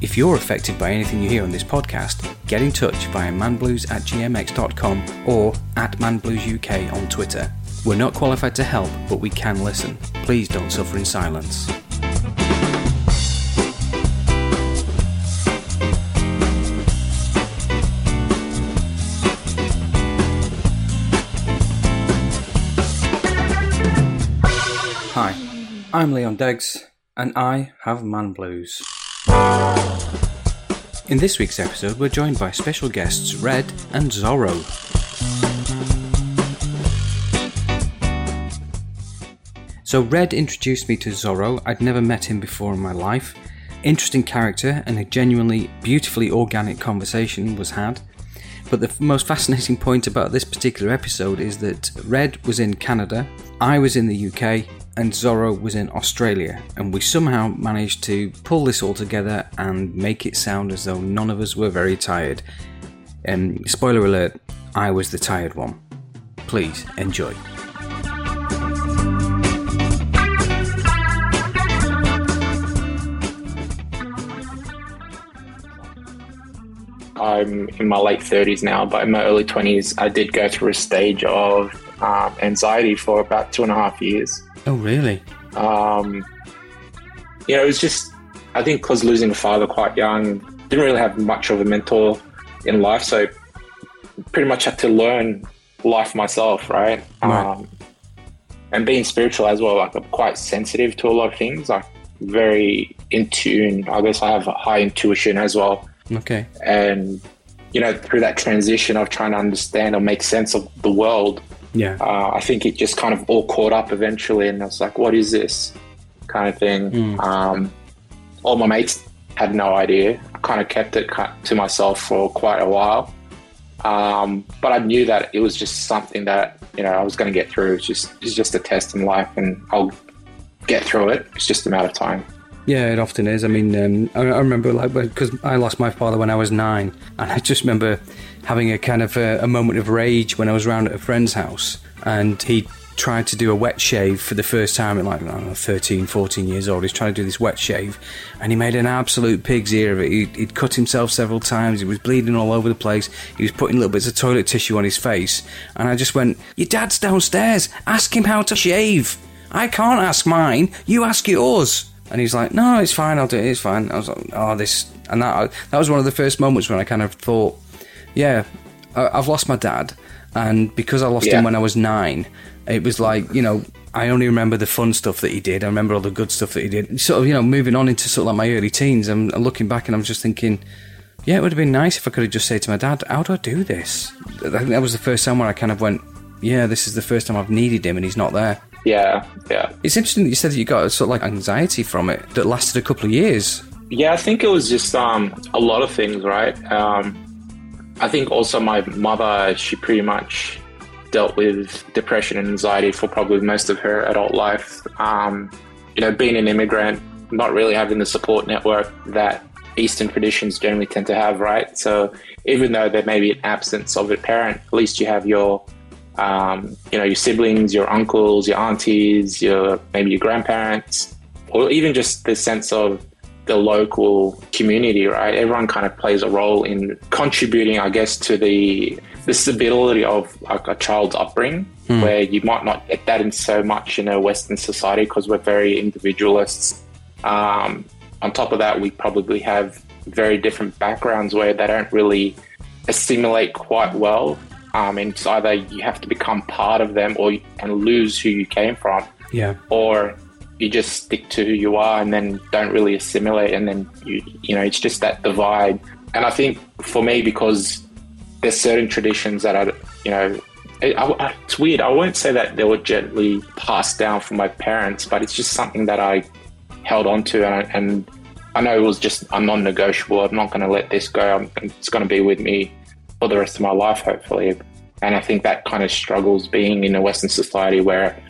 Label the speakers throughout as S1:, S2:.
S1: If you're affected by anything you hear on this podcast, get in touch via manblues at gmx.com or at manbluesuk on Twitter. We're not qualified to help, but we can listen. Please don't suffer in silence. Hi, I'm Leon Deggs, and I have man blues. In this week's episode, we're joined by special guests Red and Zorro. So, Red introduced me to Zorro. I'd never met him before in my life. Interesting character and a genuinely beautifully organic conversation was had. But the most fascinating point about this particular episode is that Red was in Canada, I was in the UK, and Zorro was in Australia, and we somehow managed to pull this all together and make it sound as though none of us were very tired. Um, spoiler alert, I was the tired one. Please enjoy.
S2: I'm in my late 30s now, but in my early 20s, I did go through a stage of um, anxiety for about two and a half years.
S1: Oh, really?
S2: Um, you know, it was just, I think because losing a father quite young, didn't really have much of a mentor in life. So pretty much had to learn life myself, right?
S1: Right.
S2: Um, and being spiritual as well, like I'm quite sensitive to a lot of things, like very in tune. I guess I have a high intuition as well
S1: Okay.
S2: and you know through that transition of trying to understand or make sense of the world
S1: Yeah.
S2: uh, i think it just kind of all caught up eventually and i was like what is this kind of thing
S1: Mm.
S2: um, all my mates had no idea i kind of kept it to myself for quite a while um, but i knew that it was just something that you know i was going to get through it's just it's just a test in life and i'll get through it it's just a matter of time
S1: Yeah, it often is. I mean, um, I, I remember like because I lost my father when I was nine, and I just remember having a kind of a, a moment of rage when I was round at a friend's house, and he tried to do a wet shave for the first time at like know, 13, 14 years old. He's trying to do this wet shave, and he made an absolute pig's ear of it. He, he'd cut himself several times. He was bleeding all over the place. He was putting little bits of toilet tissue on his face, and I just went, "Your dad's downstairs. Ask him how to shave." I can't ask mine. You ask yours. And he's like, no, it's fine. I'll do it. It's fine. I was like, oh, this and that. That was one of the first moments when I kind of thought, yeah, I, I've lost my dad, and because I lost
S2: Yeah.
S1: him when I was nine, it was like, you know, I only remember the fun stuff that he did. I remember all the good stuff that he did. Sort of, you know, moving on into sort of like my early teens, I'm looking back and I'm just thinking, yeah, it would have been nice if I could have just said to my dad, how do I do this? I think that was the first time where I kind of went, yeah, this is the first time I've needed him and he's not there.
S2: yeah yeah
S1: It's interesting that you said that you got sort of like anxiety from it that lasted a couple of years.
S2: Yeah, I think it was just um, a lot of things, right? Um, I think also my mother, she pretty much dealt with depression and anxiety for probably most of her adult life. Um, you know, being an immigrant, not really having the support network that Eastern traditions generally tend to have, right? So even though there may be an absence of a parent, at least you have your um, you know, your siblings, your uncles, your aunties, your maybe your grandparents, or even just the sense of the local community, right? Everyone kind of plays a role in contributing, I guess, to the the stability of like a child's upbringing, where you might not get that in so much in a Western society because we're very individualists. Um, on top of that, we probably have very different backgrounds where they don't really assimilate quite well. Um, and it's either you have to become part of them or and lose who you came from
S1: Yeah.
S2: or you just stick to who you are and then don't really assimilate and then you you know it's just that divide. And i think for me because there's certain traditions that i you know it, I, it's weird. I won't say that they were gently passed down from my parents but it's just something that i held on to and, I- and i know it was just a non-negotiable. I'm not going to let this go. I'm, it's going to be with me for the rest of my life hopefully. And i think that kind of struggles being in a western society where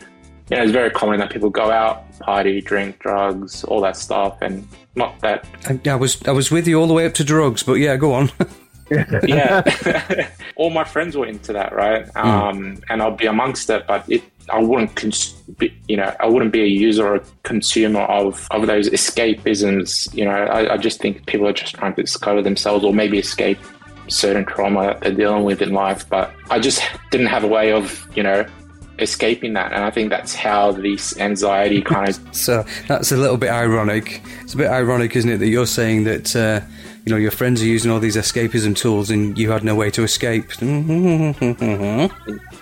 S2: you know, it's very common that people go out, party, drink, drugs, all that stuff, and not that.
S1: I, I was I was with you all the way up to drugs, but yeah, go on.
S3: yeah, all my friends were into that, right? Um, and I'll be amongst it, but it, I wouldn't, cons- be, you know, I wouldn't be a user or a consumer of, of those escapisms. You know, I, I just think people are just trying to discover themselves or maybe escape certain trauma that they're dealing with in life. But I just didn't have a way of, you know, escaping that. And I think that's how this anxiety kind of.
S1: So that's a little bit ironic. It's a bit ironic, isn't it, that you're saying that uh, you know your friends are using all these escapism tools and you had no way to escape.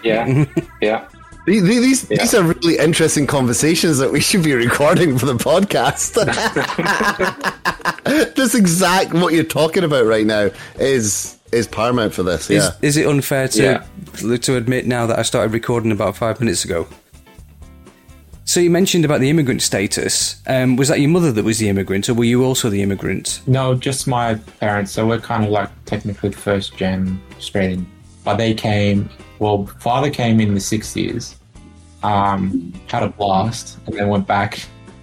S3: yeah, yeah.
S4: These, these,
S3: Yeah.
S4: these are really interesting conversations that we should be recording for the podcast. this exact what you're talking about right now is is paramount for this.
S1: Is,
S4: Yeah.
S1: is it unfair to
S3: Yeah.
S1: to admit now that I started recording about five minutes ago? So you mentioned about the immigrant status. Um, was that your mother that was the immigrant, or were you also the immigrant?
S2: No, just my parents. So we're kind of like technically the first gen Australian, but they came. Well, father came in the '60s, um, had a blast, and then went back.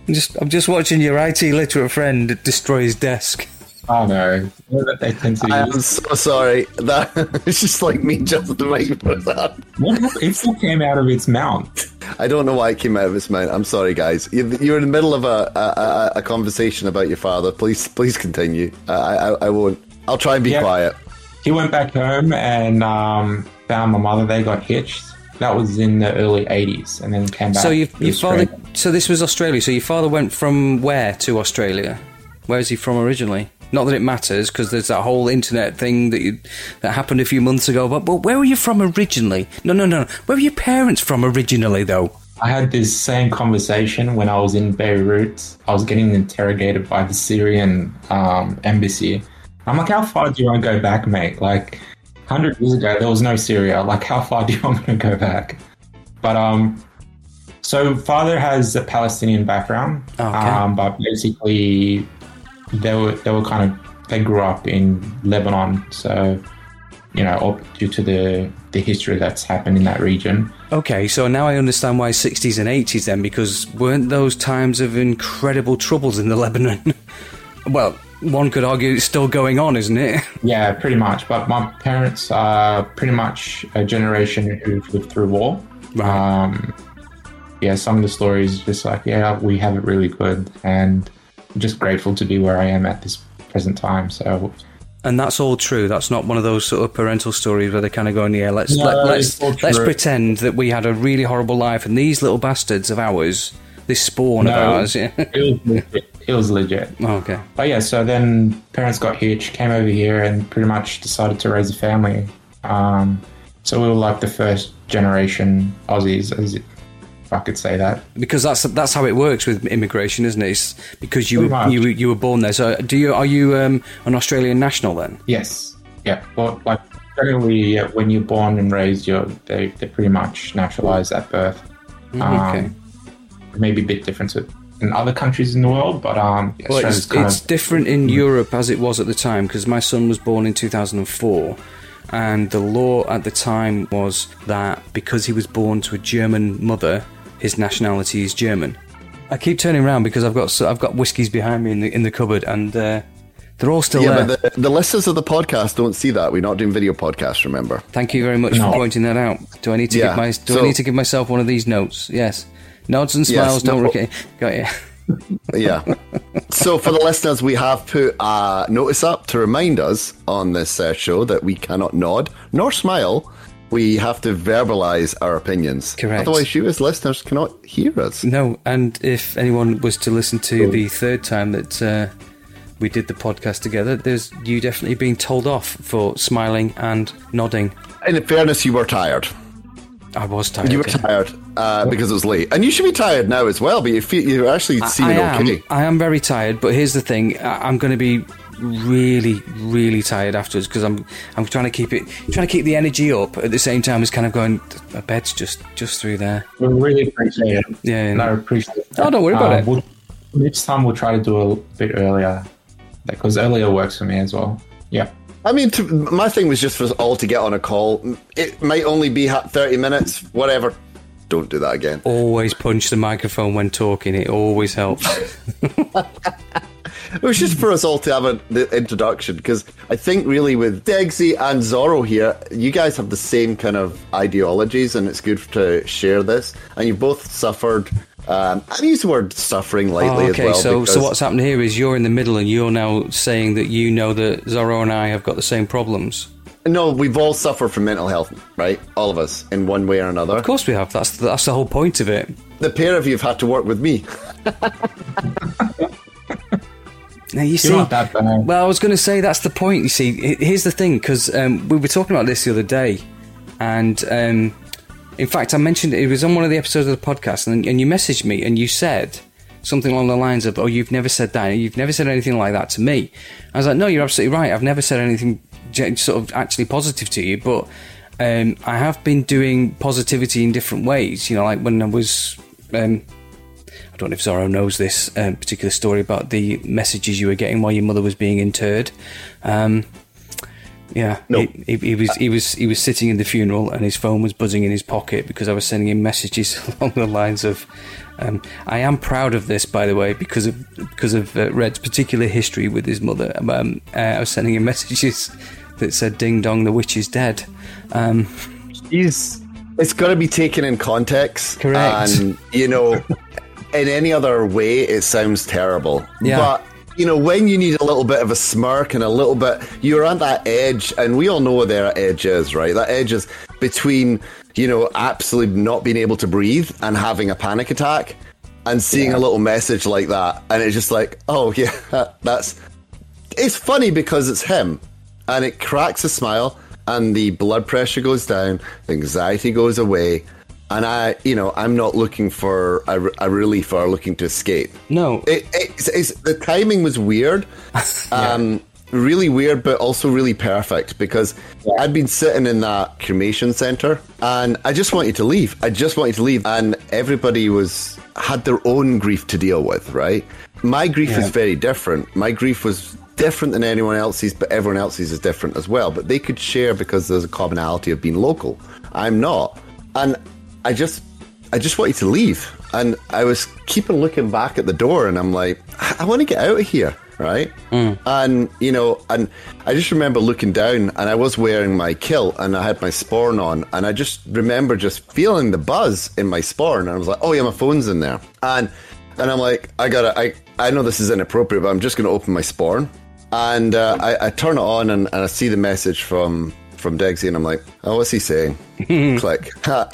S1: I'm just I'm just watching your IT literate friend destroy his desk.
S2: Oh no, they tend to
S4: I am
S2: use.
S4: so sorry. That it's just like me just the microphone up.
S2: What happened? It still came out of its mouth?
S4: I don't know why it came out of its mouth. I'm sorry, guys. You- You're in the middle of a a, a, a conversation about your father. Please, please continue. I, I I won't. I'll try and be
S2: Yeah.
S4: quiet.
S2: He went back home and um, found my mother. They got hitched. That was in the early '80s, and then came back.
S1: So your,
S2: to
S1: your father. So this was Australia. So your father went from where to Australia? Where is he from originally? Not that it matters, because there's that whole internet thing that you, that happened a few months ago. But but where were you from originally? No no no. Where were your parents from originally though?
S2: I had this same conversation when I was in Beirut. I was getting interrogated by the Syrian um, embassy. I'm like, how far do you want to go back, mate? Like, 100 years ago, there was no Syria. Like, how far do you want me to go back? But, um, so father has a Palestinian background,
S1: Okay.
S2: um, but basically, they were, they were kind of, they grew up in Lebanon. So, you know, due to the, the history that's happened in that region.
S1: Okay, so now I understand why 60s and 80s then, because weren't those times of incredible troubles in the Lebanon? well, one could argue it's still going on, isn't it?
S2: Yeah, pretty much. But my parents are pretty much a generation who've lived through war.
S1: Right.
S2: Um, yeah, some of the stories just like, yeah, we have it really good, and I'm just grateful to be where I am at this present time. So
S1: And that's all true. That's not one of those sort of parental stories where they're kind of going, "Yeah, let's
S2: No,
S1: let, let's let's pretend that we had a really horrible life, and these little bastards of ours, this spawn of ours." Yeah.
S2: it was legit. It was legit.
S1: Oh, okay.
S2: But yeah, so then parents got hitched, came over here, and pretty much decided to raise a family. Um, so we were like the first generation Aussies, as I could say that.
S1: Because that's that's how it works with immigration, isn't it? It's because you were, you you were born there. So, do you are you um, an Australian national then?
S2: Yes. Yeah. Well, like generally, yeah, when you're born and raised, you're they they pretty much naturalized at birth. Um,
S1: Okay.
S2: Maybe a bit different to in other countries in the world, but um,
S1: Well, it's, it's
S2: of
S1: different in Europe as it was at the time because my son was born in 2004, and the law at the time was that because he was born to a German mother, his nationality is German. I keep turning around because I've got so I've got whiskies behind me in the in the cupboard, and uh, they're all still
S4: Yeah,
S1: there.
S4: but the, the listeners of the podcast don't see that. We're not doing video podcasts, remember?
S1: Thank you very much
S2: No.
S1: for pointing that out. Do I need to
S4: Yeah,
S1: give my do
S4: so-
S1: I need to give myself one of these notes? Yes. Nods and
S4: Yes,
S1: smiles don't
S4: no.
S1: look Got you.
S4: Yeah. so for the listeners, we have put a notice up to remind us on this uh, show that we cannot nod nor smile. We have to verbalise our opinions.
S1: Correct.
S4: Otherwise, you as listeners cannot hear us.
S1: No, and if anyone was to listen to the third time that uh, we did the podcast together, there's you definitely being told off for smiling and nodding.
S4: In fairness, you were tired.
S1: I was tired.
S4: You were tired uh, because it was late, and you should be tired now as well. But you feel you actually seem
S1: I am.
S4: okay.
S1: I am very tired, but here's the thing: I- I'm going to be really, really tired afterwards because I'm I'm trying to keep it, trying to keep the energy up at the same time as kind of going. My bed's just just through there.
S2: we really appreciate it.
S1: Yeah,
S2: and I appreciate. It.
S1: Oh, don't worry about uh, it.
S2: We'll, next time we'll try to do a bit earlier, because earlier works for me as well. Yeah.
S4: I mean, to, my thing was just for us all to get on a call. It might only be thirty minutes, whatever. Don't do that again.
S1: Always punch the microphone when talking. It always helps.
S4: it was just for us all to have a, the introduction because I think really with Degsy and Zorro here, you guys have the same kind of ideologies, and it's good to share this. And you've both suffered. Um, I use the word suffering lightly
S1: Oh, okay,
S4: as well.
S1: so so what's happened here is you're in the middle, and you're now saying that you know that Zorro and I have got the same problems.
S4: No, we've all suffered from mental health, right? All of us, in one way or another.
S1: Of course, we have. That's that's the whole point of it.
S4: The pair of you have had to work with me.
S1: Now you see,
S2: You're not that bad.
S1: Well, I was going to say that's the point. You see, here's the thing because um, we were talking about this the other day, and um, in fact, I mentioned it was on one of the episodes of the podcast, and, and you messaged me and you said something along the lines of, "Oh, you've never said that. You've never said anything like that to me." I was like, "No, you're absolutely right. I've never said anything sort of actually positive to you, but um, I have been doing positivity in different ways. You know, like when I was." Um, I don't know if Zorro knows this um, particular story about the messages you were getting while your mother was being interred. Um, yeah,
S4: No.
S1: he, he, he was he was he was sitting in the funeral and his phone was buzzing in his pocket because I was sending him messages along the lines of. Um, I am proud of this, by the way, because of because of uh, Red's particular history with his mother. Um, uh, I was sending him messages that said "Ding dong, the witch is dead." Um,
S4: He's. It's got to be taken in context.
S1: Correct.
S4: And, you know, in any other way, it sounds terrible.
S1: Yeah.
S4: But, you know, when you need a little bit of a smirk and a little bit, you're on that edge, and we all know what that edge is, right? That edge is between, you know, absolutely not being able to breathe and having a panic attack and seeing a little message like that. And it's just like, oh, yeah, that's. It's funny because it's him, and it cracks a smile, and the blood pressure goes down, the anxiety goes away, and I, you know, I'm not looking for a, a relief or looking to escape.
S1: no,
S4: It, it's, it's, the timing was weird, um, really weird, but also really perfect because I'd been sitting in that cremation center, and I just wanted to leave. I just wanted to leave, and everybody was had their own grief to deal with. Right, my grief
S1: Yeah.
S4: is very different. My grief was different than anyone else's, but everyone else's is different as well. But they could share because there's a commonality of being local. I'm not, and I just I just wanted to leave. And I was keeping looking back at the door and I'm like, I, I want to get out of here, right? And, you know, and I just remember looking down and I was wearing my kilt and I had my sporran on. And I just remember just feeling the buzz in my sporran. And I was like, oh, yeah, my phone's in there. And, and I'm like, I gotta, I, I know this is inappropriate, but I'm just going to open my sporran. And uh, I, I turn it on and, and I see the message from, from Degsy and I'm like, oh, what's he saying? Click. Ha.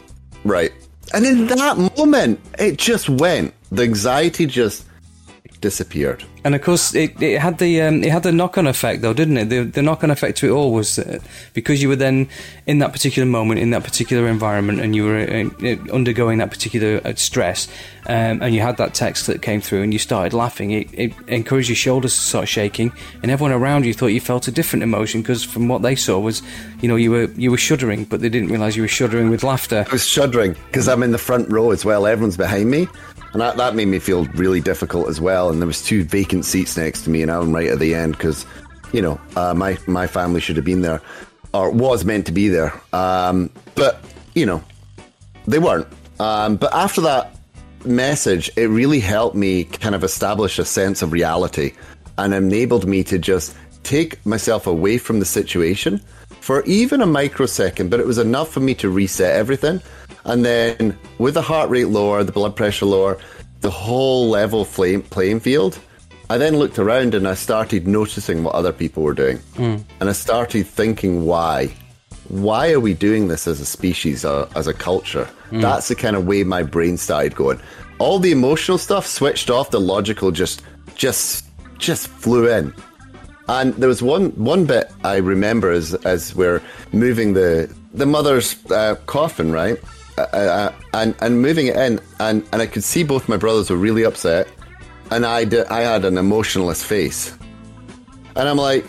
S4: Right. And in that moment, it just went. The anxiety just disappeared.
S1: And of course, it, it had the um, it had the knock on effect, though, didn't it? The, the knock on effect to it all was because you were then in that particular moment, in that particular environment, and you were uh, undergoing that particular uh, stress, um, and you had that text that came through, and you started laughing. It, it encouraged your shoulders to start shaking, and everyone around you thought you felt a different emotion because from what they saw was, you know, you were you were shuddering, but they didn't realise you were shuddering with laughter.
S4: I was shuddering because I'm in the front row as well. Everyone's behind me. And that, that made me feel really difficult as well. And there was two vacant seats next to me, and I'm right at the end because, you know, uh, my my family should have been there, or was meant to be there. Um, but you know, they weren't. Um, but after that message, it really helped me kind of establish a sense of reality and enabled me to just take myself away from the situation for even a microsecond. But it was enough for me to reset everything. And then with the heart rate lower, the blood pressure lower, the whole level flame, playing field, I then looked around and I started noticing what other people were doing. And I started thinking why why are we doing this as a species, uh, as a culture? That's the kind of way my brain started going. All the emotional stuff switched off. The logical just, just, just flew in. And there was one one bit I remember as as we're moving the the mother's uh, coffin, right, uh, uh, and and moving it in, and and I could see both my brothers were really upset, and I did, I had an emotionless face, and I'm like,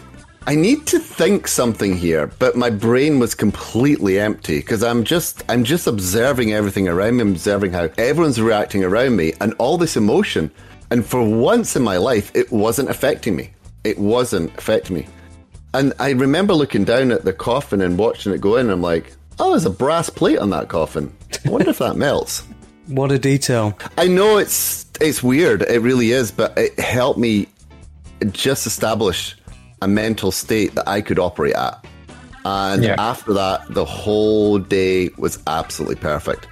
S4: I need to think something here, but my brain was completely empty because I'm just I'm just observing everything around me, I'm observing how everyone's reacting around me, and all this emotion. And for once in my life, it wasn't affecting me. It wasn't affecting me. And I remember looking down at the coffin and watching it go in. And I'm like, oh, there's a brass plate on that coffin. I wonder if that melts.
S1: What a detail!
S4: I know it's it's weird. It really is, but it helped me just establish a mental state that I could operate at. And
S2: Yeah.
S4: after that, the whole day was absolutely perfect.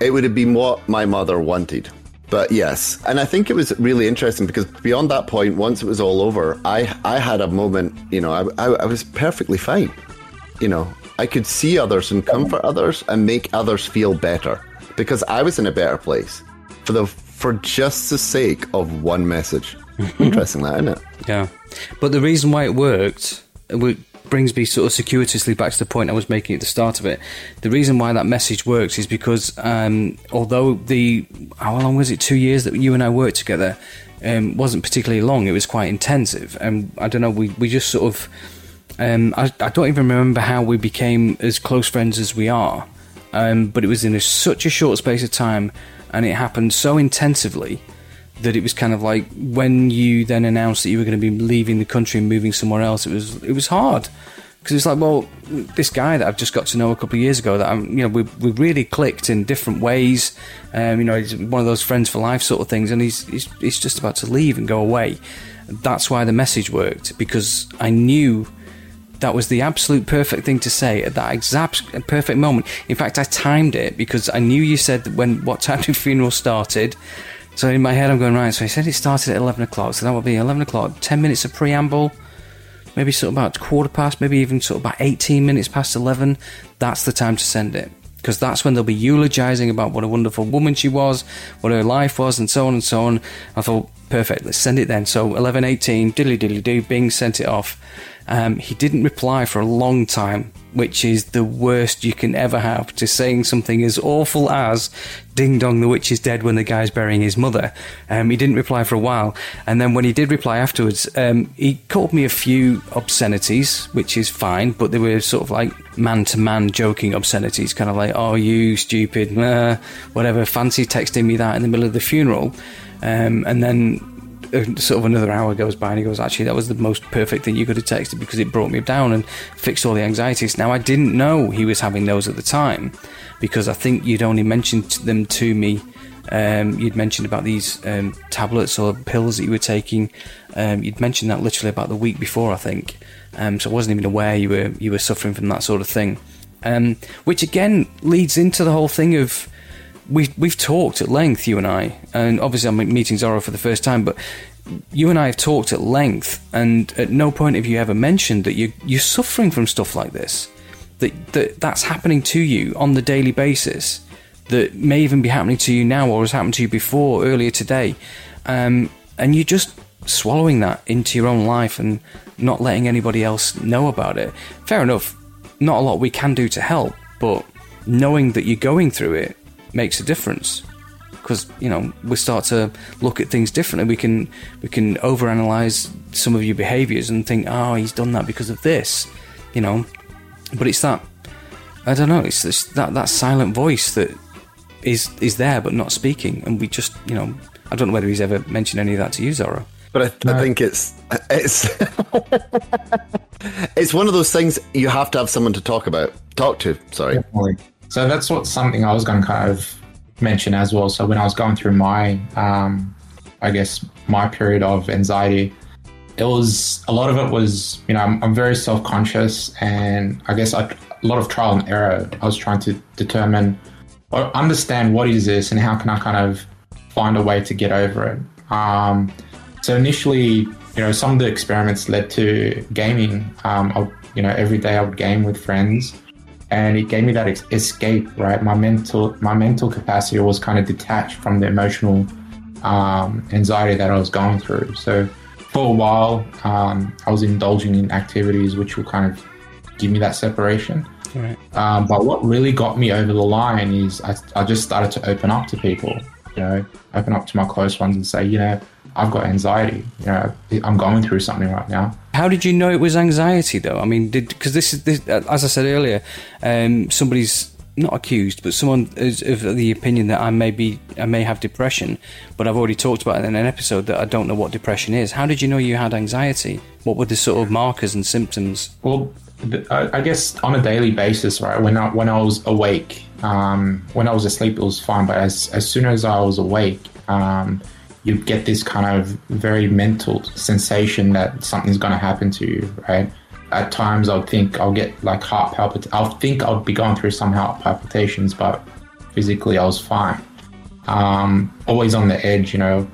S4: It would have been what my mother wanted. But yes, and I think it was really interesting because beyond that point, once it was all over, I I had a moment. You know, I, I, I was perfectly fine. You know, I could see others and comfort others and make others feel better because I was in a better place for the for just the sake of one message. Interesting, that isn't it?
S1: Yeah, but the reason why it worked it brings me sort of circuitously back to the point I was making at the start of it. The reason why that message works is because um, although the how long was it? Two years that you and I worked together um, wasn't particularly long. It was quite intensive, and I don't know. We we just sort of um, I, I don't even remember how we became as close friends as we are. Um, but it was in a, such a short space of time, and it happened so intensively that it was kind of like when you then announced that you were going to be leaving the country and moving somewhere else. It was it was hard because it's like, well, this guy that I've just got to know a couple of years ago that I'm, you know, we we really clicked in different ways. Um, you know, he's one of those friends for life sort of things, and he's he's, he's just about to leave and go away. That's why the message worked because I knew that was the absolute perfect thing to say at that exact perfect moment. In fact, I timed it because I knew you said when what time the funeral started. So in my head, I'm going right. So he said it started at eleven o'clock, so that would be eleven o'clock. Ten minutes of preamble, maybe sort of about quarter past, maybe even sort of about eighteen minutes past eleven. That's the time to send it because that's when they'll be eulogizing about what a wonderful woman she was, what her life was, and so on and so on. I thought, perfect, let's send it then. So eleven eighteen, diddly diddly do, Bing sent it off. Um, he didn't reply for a long time, which is the worst you can ever have to saying something as awful as "Ding dong, the witch is dead" when the guy's burying his mother. Um, he didn't reply for a while, and then when he did reply afterwards, um, he called me a few obscenities, which is fine, but they were sort of like man-to-man joking obscenities, kind of like "Oh, you stupid," uh, whatever. Fancy texting me that in the middle of the funeral, um, and then sort of another hour goes by and he goes, actually, that was the most perfect thing you could have texted because it brought me down and fixed all the anxieties. Now, I didn't know he was having those at the time because I think you'd only mentioned them to me. Um, you'd mentioned about these um, tablets or pills that you were taking. Um, you'd mentioned that literally about the week before, I think. Um, so I wasn't even aware you were you were suffering from that sort of thing. Um, which again leads into the whole thing of we've we've talked at length, you and I, and obviously I'm meeting Zorro for the first time, but you and I have talked at length, and at no point have you ever mentioned that you you're suffering from stuff like this, that that that's happening to you on the daily basis, that may even be happening to you now or has happened to you before earlier today, um, and you're just swallowing that into your own life and not letting anybody else know about it. Fair enough, not a lot we can do to help, but knowing that you're going through it makes a difference because you know we start to look at things differently. We can we can overanalyze some of your behaviors and think, oh, he's done that because of this, you know. But it's that I don't know. It's this, that that silent voice that is is there but not speaking, and we just you know I don't know whether he's ever mentioned any of that to you, Zorro.
S4: But I, I think it's it's it's one of those things you have to have someone to talk about, talk to. Sorry.
S2: Definitely. So that's what something I was going to kind of mention as well. So when I was going through my, um, I guess my period of anxiety, it was a lot of it was you know I'm, I'm very self conscious and I guess I, a lot of trial and error. I was trying to determine or understand what is this and how can I kind of find a way to get over it. Um, so initially, you know, some of the experiments led to gaming. Um, I, you know, every day I would game with friends and it gave me that ex- escape right? My mental my mental capacity was kind of detached from the emotional um, anxiety that i was going through. So for a while um, i was indulging in activities which will kind of give me that separation.
S1: Right.
S2: um, but what really got me over the line is I, I just started to open up to people you know open up to my close ones and say you know i've got anxiety you know i'm going through something right now
S1: How did you know it was anxiety, though? I mean, did because this is this, uh, as I said earlier, um, somebody's not accused, but someone is of the opinion that I may be, I may have depression, but I've already talked about it in an episode that I don't know what depression is. How did you know you had anxiety? What were the sort of markers and symptoms?
S2: Well, I I guess on a daily basis, right? When I when I was awake, um, when I was asleep, it was fine. But as as soon as I was awake, um, you get this kind of very mental sensation that something's going to happen to you, right? At times, I'll think I'll get like heart palpitations. I'll think I'll be going through some heart palpitations, but physically I was fine. Um, always on the edge, you know.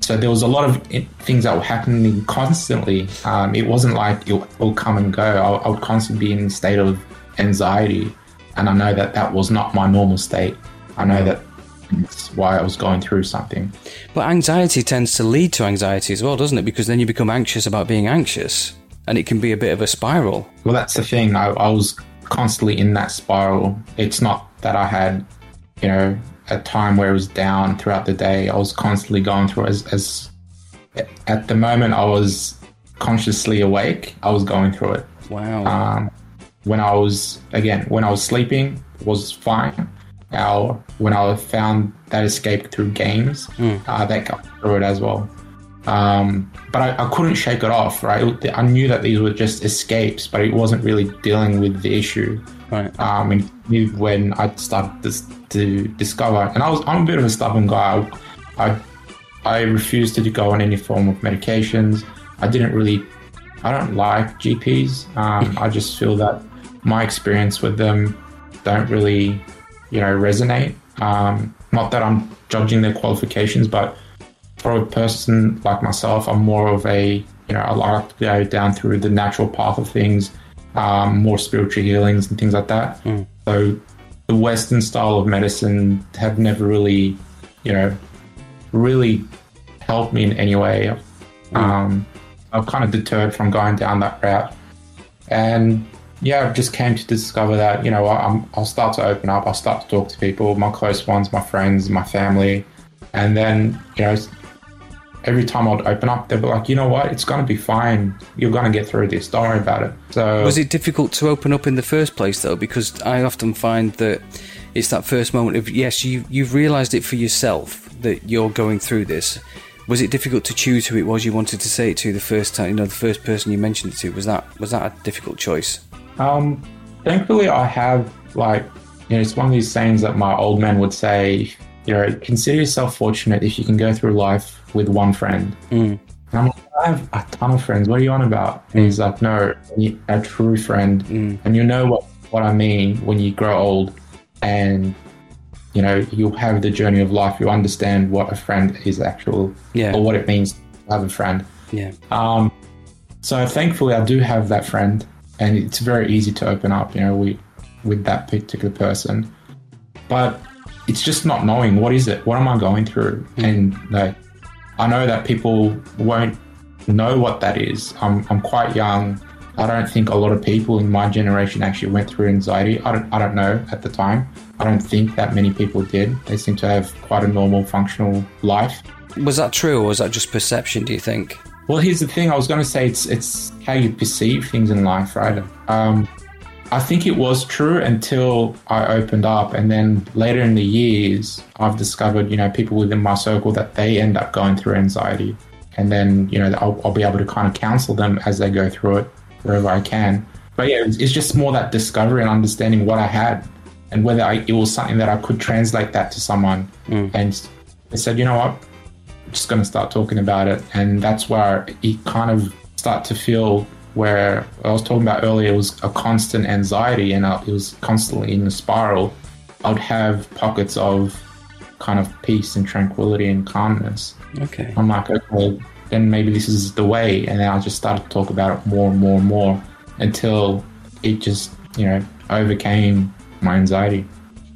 S2: So there was a lot of things that were happening constantly. Um, it wasn't like it will come and go. I, I would constantly be in a state of anxiety, and I know that that was not my normal state. I know that why I was going through something.
S1: But anxiety tends to lead to anxiety as well, doesn't it? Because then you become anxious about being anxious, and it can be a bit of a spiral.
S2: Well, that's the thing. I, I was constantly in that spiral. It's not that I had, you know, a time where it was down throughout the day. I was constantly going through as, as at the moment I was consciously awake. I was going through it.
S1: Wow.
S2: Um, when I was again when I was sleeping was fine. Now when I found that escape through games,
S1: Mm.
S2: uh, that got through it as well. Um, but I, I couldn't shake it off. Right, I knew that these were just escapes, but it wasn't really dealing with the issue.
S1: Right.
S2: Um, and when I started this, to discover, and I was I'm a bit of a stubborn guy. I I refused to go on any form of medications. I didn't really. I don't like GPs. Um, I just feel that my experience with them don't really, you know, resonate. Um, not that I'm judging their qualifications, but for a person like myself, I'm more of a, you know, I like to go down through the natural path of things, um, more spiritual healings and things like that.
S1: Mm.
S2: So the Western style of medicine have never really, you know, really helped me in any way. Um, I've kind of deterred from going down that route. And yeah, I just came to discover that, you know, I'm, I'll start to open up. I'll start to talk to people, my close ones, my friends, my family. And then, you know, every time I'd open up, they'd be like, you know what, it's going to be fine. You're going to get through this. Don't worry about it. So
S1: Was it difficult to open up in the first place, though? Because I often find that it's that first moment of yes, you you've realised it for yourself that you're going through this. Was it difficult to choose who it was you wanted to say it to the first time? You know, the first person you mentioned it to was that was that a difficult choice?
S2: Um, thankfully, I have like you know, it's one of these sayings that my old man would say. You know, consider yourself fortunate if you can go through life with one friend.
S1: Mm.
S2: And I'm like, I have a ton of friends. What are you on about? And he's like, no, a true friend,
S1: Mm.
S2: and you know what what I mean when you grow old, and you know you'll have the journey of life. You understand what a friend is actual,
S1: Yeah.
S2: or what it means to have a friend.
S1: Yeah.
S2: Um, so thankfully, I do have that friend, and it's very easy to open up. You know, we with that particular person, but it's just not knowing what is it, what am I going through, hmm. and like I know that people won't know what that is. I'm I'm quite young. I don't think a lot of people in my generation actually went through anxiety. I don't I don't know at the time. I don't think that many people did. They seem to have quite a normal, functional life.
S1: Was that true, or was that just perception? Do you think?
S2: Well, here's the thing. I was going to say it's it's how you perceive things in life, right? Um, I think it was true until I opened up, and then later in the years, I've discovered, you know, people within my circle that they end up going through anxiety, and then you know I'll, I'll be able to kind of counsel them as they go through it wherever I can. But yeah, it's, it's just more that discovery and understanding what I had, and whether I, it was something that I could translate that to someone, and they said, you know what, just going to start talking about it. And that's where it kind of start to feel where I was talking about earlier, was a constant anxiety and I, it was constantly in a spiral. I'd have pockets of kind of peace and tranquility and calmness.
S1: Okay.
S2: I'm like, okay, then maybe this is the way. And then I just started to talk about it more and more and more until it just, you know, overcame my anxiety.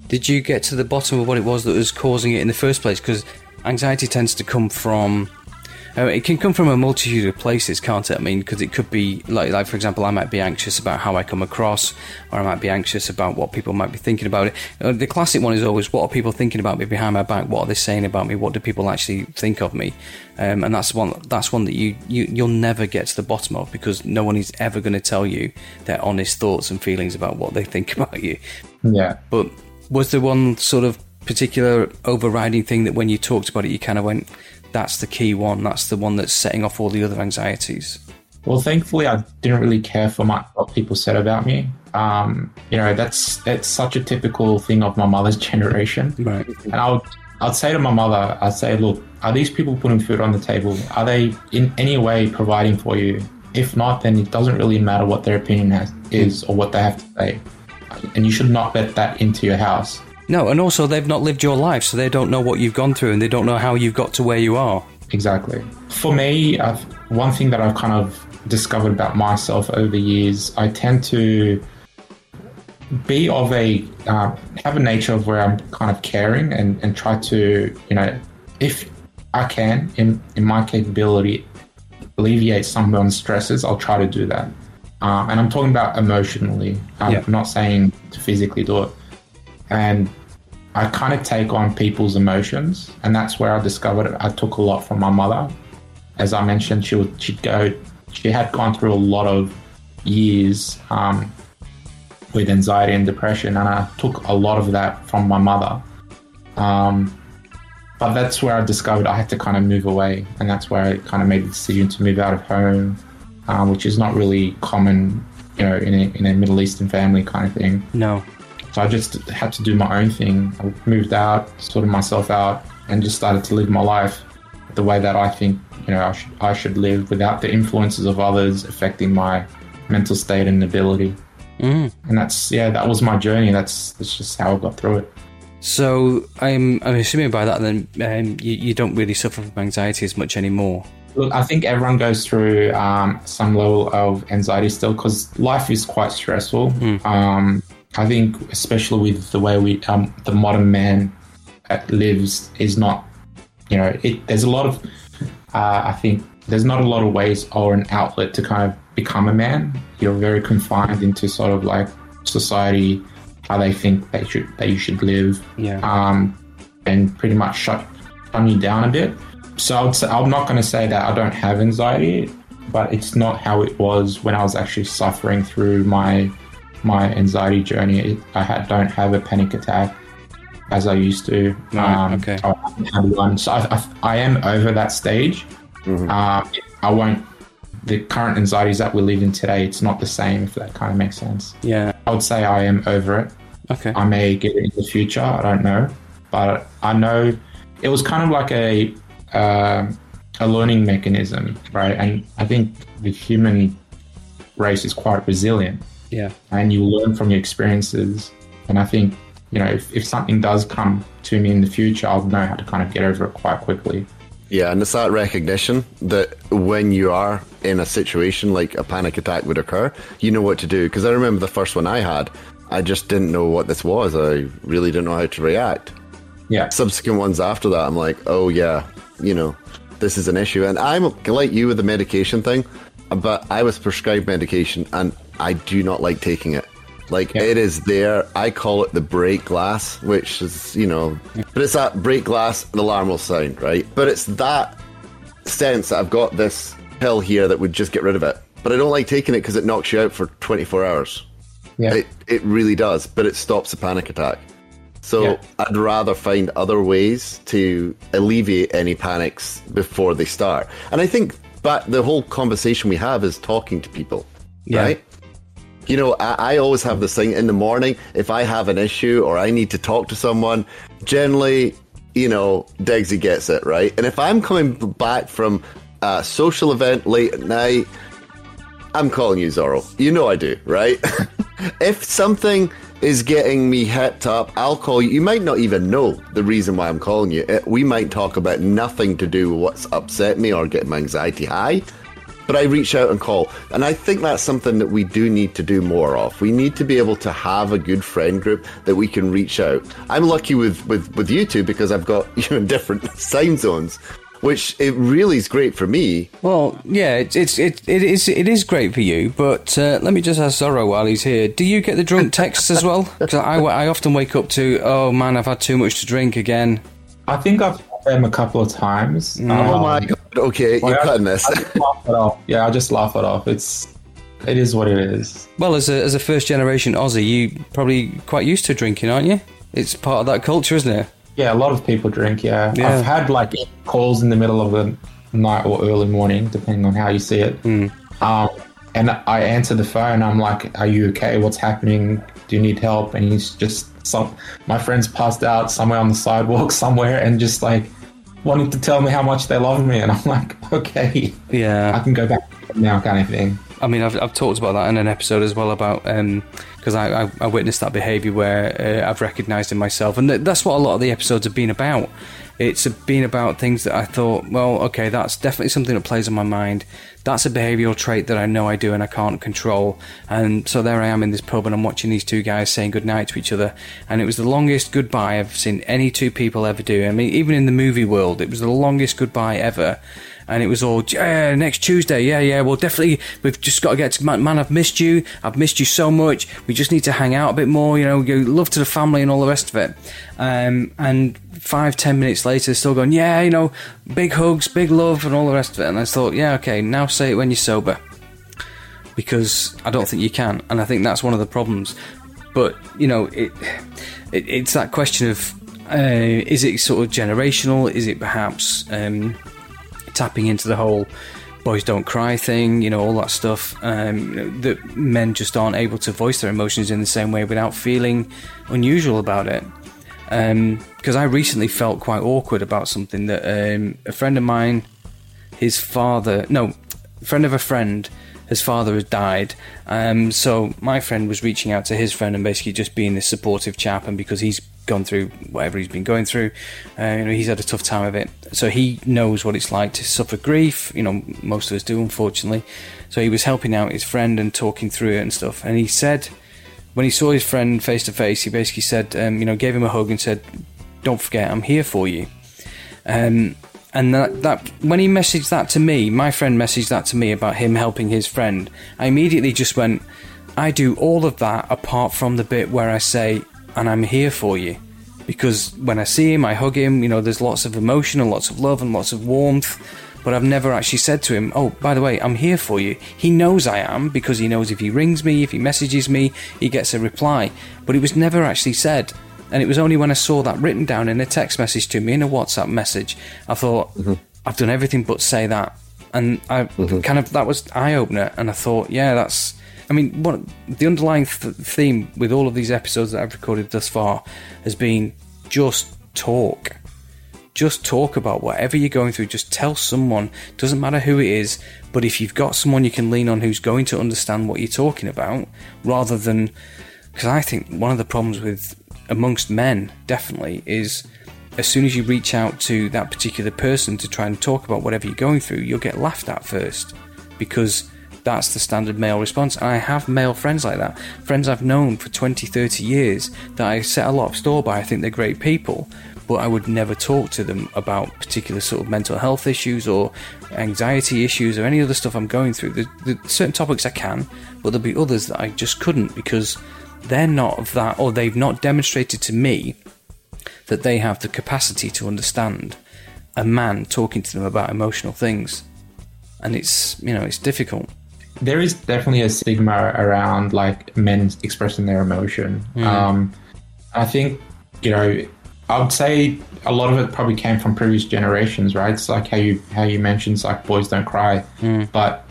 S1: Did you get to the bottom of what it was that was causing it in the first place? Because anxiety tends to come from. Uh, it can come from a multitude of places, can't it? I mean, because it could be like, like for example, I might be anxious about how I come across, or I might be anxious about what people might be thinking about it. Uh, the classic one is always, what are people thinking about me behind my back? What are they saying about me? What do people actually think of me? Um, and that's one. That's one that you, you you'll never get to the bottom of because no one is ever going to tell you their honest thoughts and feelings about what they think about you.
S2: Yeah.
S1: But was there one sort of particular overriding thing that when you talked about it, you kind of went, that's the key one, that's the one that's setting off all the other anxieties?
S2: Well, thankfully, I didn't really care for much what people said about me. Um, you know, that's that's such a typical thing of my mother's generation.
S1: Right.
S2: And I would, I'd say to my mother, I'd say, look, are these people putting food on the table? Are they in any way providing for you? If not, then it doesn't really matter what their opinion has, is or what they have to say. And you should not let that into your house.
S1: No, and also they've not lived your life, so they don't know what you've gone through and they don't know how you've got to where you are.
S2: Exactly. For me, I've, one thing that I've kind of discovered about myself over the years, I tend to be of a uh, have a nature of where I'm kind of caring and, and try to you know if I can in in my capability alleviate someone's stresses, I'll try to do that. Um, and I'm talking about emotionally. I'm
S1: Yeah.
S2: not saying to physically do it. And I kind of take on people's emotions, and that's where I discovered. I took a lot from my mother. As I mentioned, she would she'd go. She had gone through a lot of years um, with anxiety and depression, and I took a lot of that from my mother. Um, but that's where I discovered I had to kind of move away, and that's where I kind of made the decision to move out of home, um, which is not really common, you know, in a, in a Middle Eastern family kind of thing.
S1: No.
S2: So I just had to do my own thing. I moved out, sorted myself out, and just started to live my life the way that I think you know I should I should live without the influences of others affecting my mental state and ability.
S1: Mm.
S2: And that's yeah, that was my journey. That's that's just how I got through it.
S1: So I'm I'm assuming by that then um, you, you don't really suffer from anxiety as much anymore.
S2: Look, I think everyone goes through um, some level of anxiety still because life is quite stressful. Um, I think, especially with the way we, um, the modern man uh, lives, is not, you know, it, there's a lot of, uh, I think, there's not a lot of ways or an outlet to kind of become a man. You're very confined into sort of like society, how they think they should, that you should live
S1: Yeah.
S2: um, and pretty much shut, shut you down a bit. So I would say, I'm not going to say that I don't have anxiety, but it's not how it was when I was actually suffering through my my anxiety journey. I had, don't have a panic attack as I used to.
S1: Right, okay.
S2: I haven't had one. So I, I, I am over that stage. Um, I won't. The current anxieties that we live in today, it's not the same. If that kind of makes sense.
S1: Yeah.
S2: I would say I am over it.
S1: Okay.
S2: I may get it in the future. I don't know, but I know it was kind of like a um a learning mechanism, right? And I think the human race is quite resilient,
S1: Yeah.
S2: and you learn from your experiences. And I think you know if, if something does come to me in the future, I'll know how to kind of get over it quite quickly.
S4: Yeah, and it's that recognition that when you are in a situation like a panic attack would occur, you know what to do. Because I remember the first one I had, I just didn't know what this was. I really didn't know how to react.
S2: Yeah,
S4: Subsequent ones after that, I'm like, oh yeah, you know, this is an issue. And I'm like you with the medication thing, but I was prescribed medication and I do not like taking it. Like
S2: Yeah.
S4: it is there. I call it the break glass, which is, you know, but it's that break glass, the alarm will sound, right? But it's that sense that I've got this pill here that would just get rid of it. But I don't like taking it because it knocks you out for 24 hours.
S2: yeah,
S4: It, it really does, but it stops a panic attack. So
S2: Yeah.
S4: I'd rather find other ways to alleviate any panics before they start. And I think but the whole conversation we have is talking to people,
S1: Yeah.
S4: right? You know, I, I always have this thing in the morning. If I have an issue or I need to talk to someone, generally, you know, Degsy gets it, right? And if I'm coming back from a social event late at night, I'm calling you Zorro. You know I do, right? if something is getting me hipped up, I'll call you. You might not even know the reason why I'm calling you. It, we might talk about nothing to do with what's upset me or getting my anxiety high, but I reach out and call. And I think that's something that we do need to do more of. We need to be able to have a good friend group that we can reach out. I'm lucky with, with, with you two because I've got you know different time zones, which it really is great for me
S1: Well, yeah, it's it's it, it is it is great for you, but uh, let me just ask Zorro while he's here. Do you get the drunk texts as well? Because I, I often wake up to, oh man, I've had too much to drink again.
S2: I think I've had them a couple of times.
S4: Oh
S2: Um,
S4: my god! Okay,
S2: well,
S4: you're
S2: I-
S4: cutting this.
S2: I laugh it off. Yeah, I just laugh it off. It's it is what it is.
S1: Well, as a as a first generation Aussie, you probably quite used to drinking, aren't you? It's part of that culture, isn't it?
S2: Yeah, a lot of people drink. Yeah,
S1: Yeah.
S2: I've had like calls in the middle of the night or early morning, depending on how you see it. Um, and I answer the phone. I'm like, "Are you okay? What's happening? Do you need help?" And he's just some. My friend's passed out somewhere on the sidewalk somewhere, and just like wanting to tell me how much they love me, and I'm like, okay,
S1: yeah, I
S2: can go back now, kind of thing.
S1: I mean, I've, I've talked about that in an episode as well about because I, I, I witnessed that behaviour where uh, I've recognised in myself, and th- that's what a lot of the episodes have been about. It's been about things that I thought, well, okay, that's definitely something that plays on my mind. That's a behavioural trait that I know I do and I can't control. And so there I am in this pub and I'm watching these two guys saying goodnight to each other. And it was the longest goodbye I've seen any two people ever do. I mean, even in the movie world, it was the longest goodbye ever. And it was all, yeah, next Tuesday, yeah, yeah, well, definitely, we've just got to get to, man, I've missed you, I've missed you so much, we just need to hang out a bit more, you know, love to the family and all the rest of it. Um, and five, ten minutes later, still going, yeah, you know, big hugs, big love, and all the rest of it. And I thought, yeah, okay, now say it when you're sober. Because I don't think you can. And I think that's one of the problems. But, you know, it, it it's that question of uh, is it sort of generational? Is it perhaps um, tapping into the whole boys don't cry thing, you know, all that stuff. Um, that men just aren't able to voice their emotions in the same way without feeling unusual about it. Because I recently felt quite awkward about something that um, a friend of mine, his father, no, friend of a friend, his father has died. Um, so my friend was reaching out to his friend and basically just being this supportive chap, and because he's gone through whatever he's been going through, uh, you know, he's had a tough time of it. So he knows what it's like to suffer grief. You know, most of us do, unfortunately. So he was helping out his friend and talking through it and stuff. And he said, when he saw his friend face to face, he basically said, um, you know, gave him a hug and said, "Don't forget, I'm here for you." Um, and that, that when he messaged that to me, my friend messaged that to me about him helping his friend. I immediately just went, I do all of that apart from the bit where I say, and I'm here for you. Because when I see him, I hug him, you know, there's lots of emotion and lots of love and lots of warmth. But I've never actually said to him, oh, by the way, I'm here for you. He knows I am because he knows if he rings me, if he messages me, he gets a reply. But it was never actually said. And it was only when I saw that written down in a text message to me, in a WhatsApp message, I thought, mm-hmm. I've done everything but say that. And I mm-hmm. kind of, that was eye opener. And I thought, yeah, that's, I mean, what the underlying th- theme with all of these episodes that I've recorded thus far has been just talk. Just talk about whatever you're going through. Just tell someone. Doesn't matter who it is, but if you've got someone you can lean on who's going to understand what you're talking about, rather than because I think one of the problems with amongst men definitely is as soon as you reach out to that particular person to try and talk about whatever you're going through, you'll get laughed at first because that's the standard male response. And I have male friends like that. Friends I've known for 20, 30 years that I set a lot of store by. I think they're great people, but I would never talk to them about particular sort of mental health issues or anxiety issues or any other stuff I'm going through. Certain topics I can, but there'll be others that I just couldn't because they're not of that, or they've not demonstrated to me that they have the capacity to understand a man talking to them about emotional things. And it's, you know, it's difficult.
S2: There is definitely a stigma around like men expressing their emotion. Um, I think you know, I would say a lot of it probably came from previous generations, right? It's like how you how you mentioned, it's like boys don't cry, but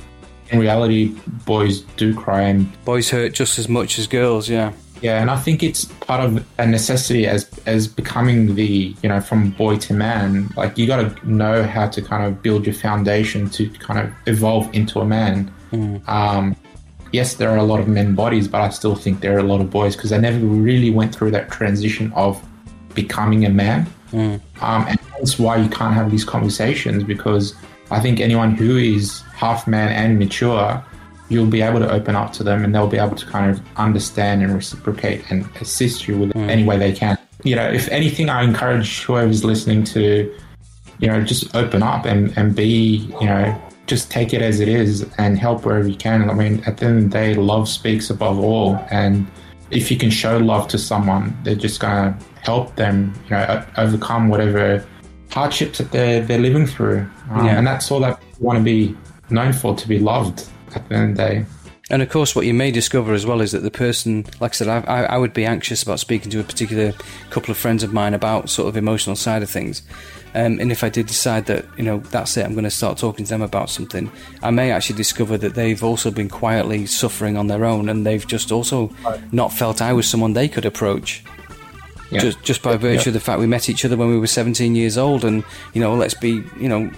S2: in reality, boys do cry, and
S1: Boys hurt just as much as girls, yeah.
S2: yeah, and I think it's part of a necessity as as becoming the you know from boy to man. Like you got to know how to kind of build your foundation to kind of evolve into a man. Um, yes, there are a lot of men bodies, but I still think there are a lot of boys because they never really went through that transition of becoming a man. Um, and that's why you can't have these conversations because I think anyone who is half man and mature, you'll be able to open up to them and they'll be able to kind of understand and reciprocate and assist you with it any way they can. You know, if anything, I encourage whoever's listening to, you know, just open up and, and be, you know, just take it as it is and help wherever you can. I mean, at the end of the day, love speaks above all. And if you can show love to someone, they're just going to help them, you know, overcome whatever hardships that they're, they're living through. Um,
S1: Yeah.
S2: And that's all that we want to be known for, to be loved at the end of the day.
S1: And of course, what you may discover as well is that the person, like I said, I, I, I would be anxious about speaking to a particular couple of friends of mine about sort of emotional side of things. Um, and if I did decide that, you know, that's it, I'm going to start talking to them about something, I may actually discover that they've also been quietly suffering on their own and they've just also not felt I was someone they could approach.
S2: Yeah.
S1: just just by virtue of the fact we met each other when we were 17 years old, and you know, let's be you know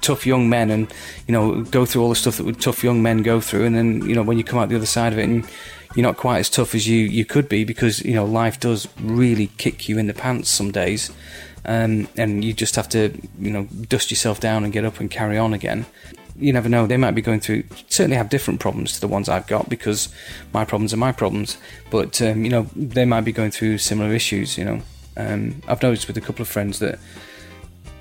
S1: tough young men, and you know, go through all the stuff that would tough young men go through, and then you know, when you come out the other side of it, and you're not quite as tough as you you could be because you know life does really kick you in the pants some days. Um, and you just have to, you know, dust yourself down and get up and carry on again you never know. They might be going through, certainly have different problems to the ones I've got because my problems are my problems. But, um, you know, they might be going through similar issues, you know. Um, I've noticed with a couple of friends that,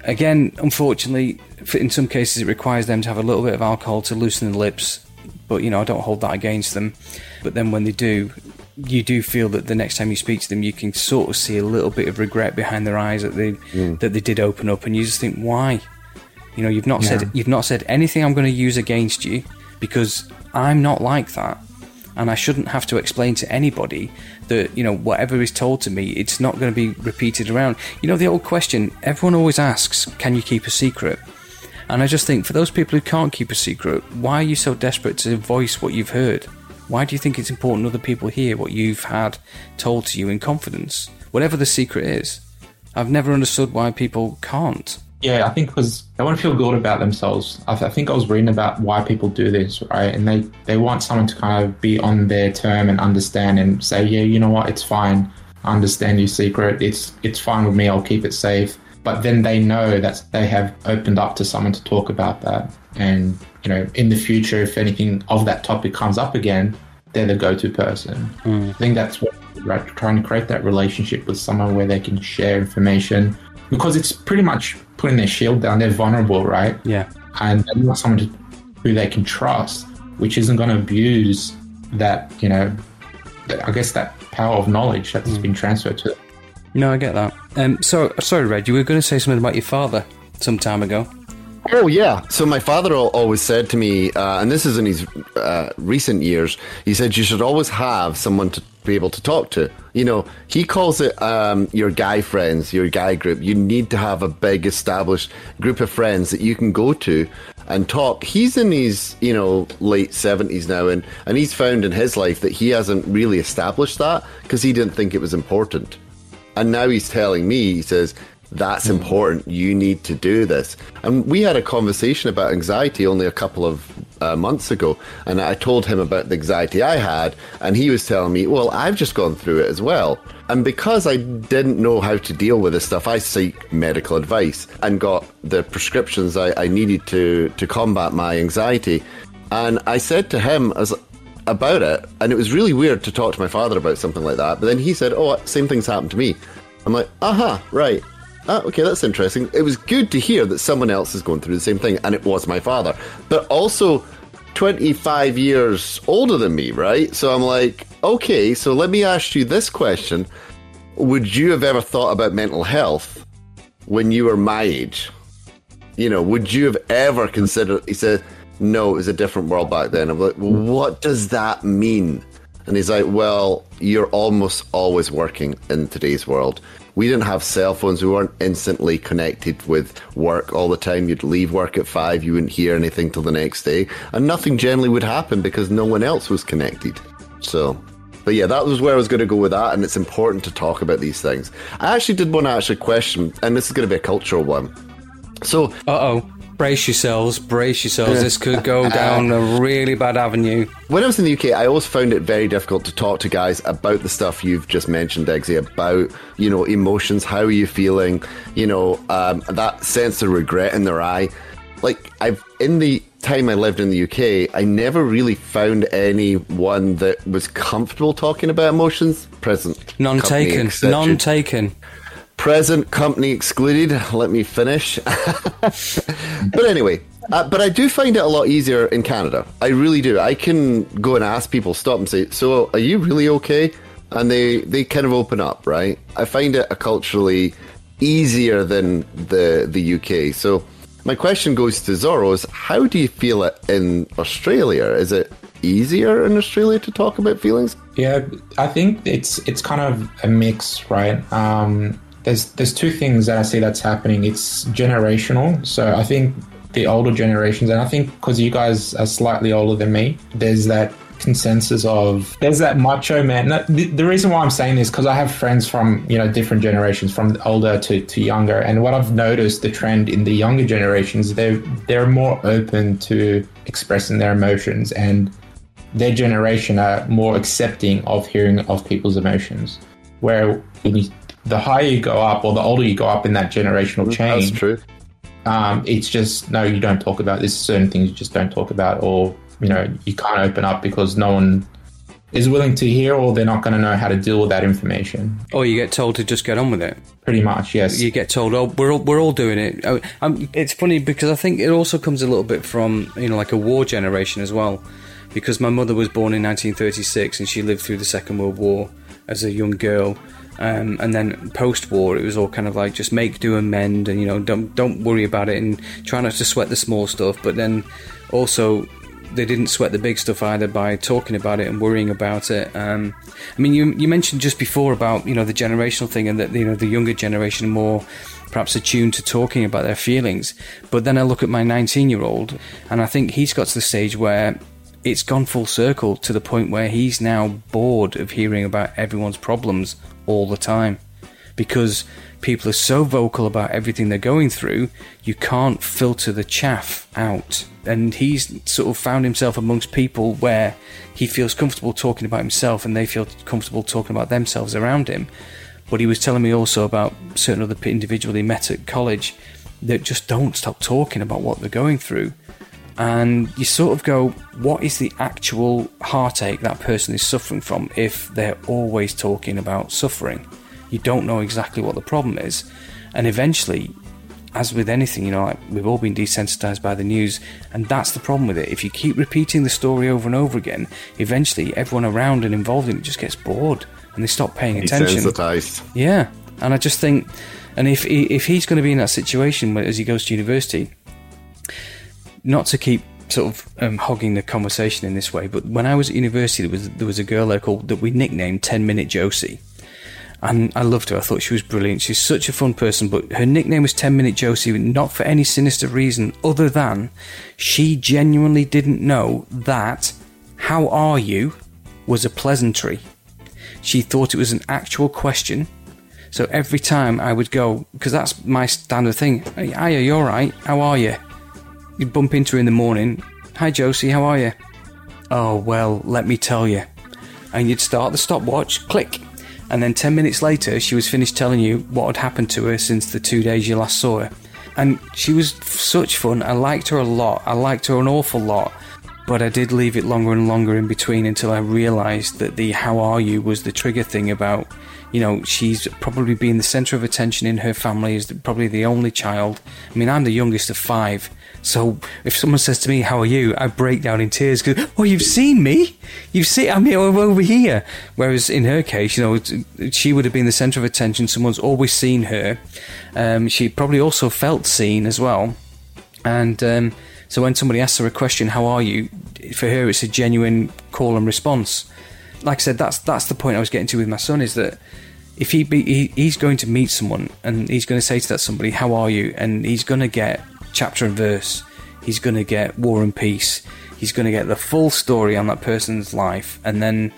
S1: again, unfortunately, in some cases it requires them to have a little bit of alcohol to loosen the lips. But, you know, I don't hold that against them. But then when they do, you do feel that the next time you speak to them, you can sort of see a little bit of regret behind their eyes that they mm. that they did open up, and you just think, why? You know, you've not yeah. said you've not said anything I'm going to use against you because I'm not like that. And I shouldn't have to explain to anybody that, you know, whatever is told to me, it's not going to be repeated around. You know, the old question everyone always asks, can you keep a secret? And I just think for those people who can't keep a secret, why are you so desperate to voice what you've heard? Why do you think it's important other people hear what you've had told to you in confidence? Whatever the secret is. I've never understood why people can't.
S2: Yeah, I think because they want to feel good about themselves. I, th- I, think I was reading about why people do this, right? And they, they want someone to kind of be on their term and understand and say, yeah, you know what, it's fine. I understand your secret. It's it's fine with me. I'll keep it safe. But then they know that they have opened up to someone to talk about that. And, you know, in the future, if anything of that topic comes up again, they're the go to person. Mm. I think that's what right, trying to create that relationship with someone where they can share information because it's pretty much putting their shield down. They're vulnerable, right?
S1: Yeah.
S2: And they want someone to, who they can trust, which isn't going to abuse that, you know, I guess that power of knowledge that's mm. been transferred to them.
S1: No, I get that. Um, so, sorry, Red, you were going to say something about your father some time ago.
S4: Oh yeah. So my father always said to me, uh, and this is in his uh, recent years. He said you should always have someone to be able to talk to. You know, he calls it um, your guy friends, your guy group. You need to have a big established group of friends that you can go to and talk. He's in his you know late seventies now, and and he's found in his life that he hasn't really established that because he didn't think it was important. And now he's telling me, he says, that's important. You need to do this. And we had a conversation about anxiety only a couple of uh, months ago. And I told him about the anxiety I had. And he was telling me, well, I've just gone through it as well. And because I didn't know how to deal with this stuff, I seek medical advice and got the prescriptions I, I needed to, to combat my anxiety. And I said to him as about it, and it was really weird to talk to my father about something like that. But then he said, "Oh, same thing's happened to me." I'm like, "Aha, right." Ah, okay, that's interesting. It was good to hear that someone else is going through the same thing, and it was my father. But also 25 years older than me, right? So I'm like, okay, so let me ask you this question. Would you have ever thought about mental health when you were my age? You know, would you have ever considered? He said, no, it was a different world back then. I'm like, well, what does that mean? And he's like, well, you're almost always working in today's world we didn't have cell phones. We weren't instantly connected with work all the time. You'd leave work at five, you wouldn't hear anything till the next day, and nothing generally would happen because no one else was connected. So, but yeah, that was where I was going to go with that, and it's important to talk about these things. I actually did want to ask a question, and this is going to be a cultural one. So,
S1: uh oh brace yourselves, brace yourselves. This could go down a really bad avenue.
S4: When I was in the UK, I always found it very difficult to talk to guys about the stuff you've just mentioned, Eggsy, about, you know, emotions, how are you feeling, you know, um, that sense of regret in their eye. Like, I've, in the time I lived in the UK, I never really found anyone that was comfortable talking about emotions. Present.
S1: None taken. None taken.
S4: Present company excluded. Let me finish. but anyway, uh, but I do find it a lot easier in Canada. I really do. I can go and ask people, stop and say, "So, are you really okay?" And they they kind of open up, right? I find it a culturally easier than the the UK. So, my question goes to Zoros: How do you feel it in Australia? Is it easier in Australia to talk about feelings?
S2: Yeah, I think it's it's kind of a mix, right? Um, there's there's two things that I see that's happening. It's generational. So I think the older generations, and I think because you guys are slightly older than me, there's that consensus of there's that macho man. The, the reason why I'm saying this because I have friends from you know different generations, from older to, to younger, and what I've noticed the trend in the younger generations, they they're more open to expressing their emotions, and their generation are more accepting of hearing of people's emotions. Where the higher you go up, or the older you go up in that generational chain,
S4: That's true.
S2: um, it's just no, you don't talk about this. Certain things you just don't talk about, or you know, you can't open up because no one is willing to hear, or they're not going to know how to deal with that information.
S1: Or you get told to just get on with it.
S2: Pretty much, yes.
S1: You get told, "Oh, we're all, we're all doing it." Oh, um, it's funny because I think it also comes a little bit from you know like a war generation as well, because my mother was born in 1936 and she lived through the Second World War as a young girl. Um, and then post-war, it was all kind of like just make do and mend, and you know don't don't worry about it, and try not to sweat the small stuff. But then also they didn't sweat the big stuff either by talking about it and worrying about it. Um, I mean, you you mentioned just before about you know the generational thing and that you know the younger generation more perhaps attuned to talking about their feelings. But then I look at my 19 year old and I think he's got to the stage where it's gone full circle to the point where he's now bored of hearing about everyone's problems all the time because people are so vocal about everything they're going through, you can't filter the chaff out. And he's sort of found himself amongst people where he feels comfortable talking about himself and they feel comfortable talking about themselves around him. But he was telling me also about certain other individuals he met at college that just don't stop talking about what they're going through. And you sort of go, what is the actual heartache that person is suffering from if they're always talking about suffering? You don't know exactly what the problem is. And eventually, as with anything, you know, like we've all been desensitized by the news, and that's the problem with it. If you keep repeating the story over and over again, eventually everyone around and involved in it just gets bored and they stop paying attention.
S4: Desensitized.
S1: Yeah, and I just think, and if he, if he's going to be in that situation as he goes to university, not to keep sort of um, hogging the conversation in this way, but when I was at university, there was there was a girl there called that we nicknamed Ten Minute Josie, and I loved her. I thought she was brilliant. She's such a fun person, but her nickname was Ten Minute Josie, not for any sinister reason other than she genuinely didn't know that "How are you?" was a pleasantry. She thought it was an actual question. So every time I would go, because that's my standard thing. Hey, hiya, you alright? How are you? You'd bump into her in the morning. Hi, Josie, how are you? Oh, well, let me tell you. And you'd start the stopwatch, click. And then 10 minutes later, she was finished telling you what had happened to her since the two days you last saw her. And she was such fun. I liked her a lot. I liked her an awful lot. But I did leave it longer and longer in between until I realised that the how are you was the trigger thing about, you know, she's probably being the centre of attention in her family, is probably the only child. I mean, I'm the youngest of five. So if someone says to me, "How are you?" I break down in tears because, "Oh, you've seen me? You've seen I'm here I'm over here." Whereas in her case, you know, she would have been the centre of attention. Someone's always seen her. Um, she probably also felt seen as well. And um, so when somebody asks her a question, "How are you?" for her, it's a genuine call and response. Like I said, that's that's the point I was getting to with my son is that if he, be, he he's going to meet someone and he's going to say to that somebody, "How are you?" and he's going to get chapter and verse. He's going to get War and Peace. He's going to get the full story on that person's life, and then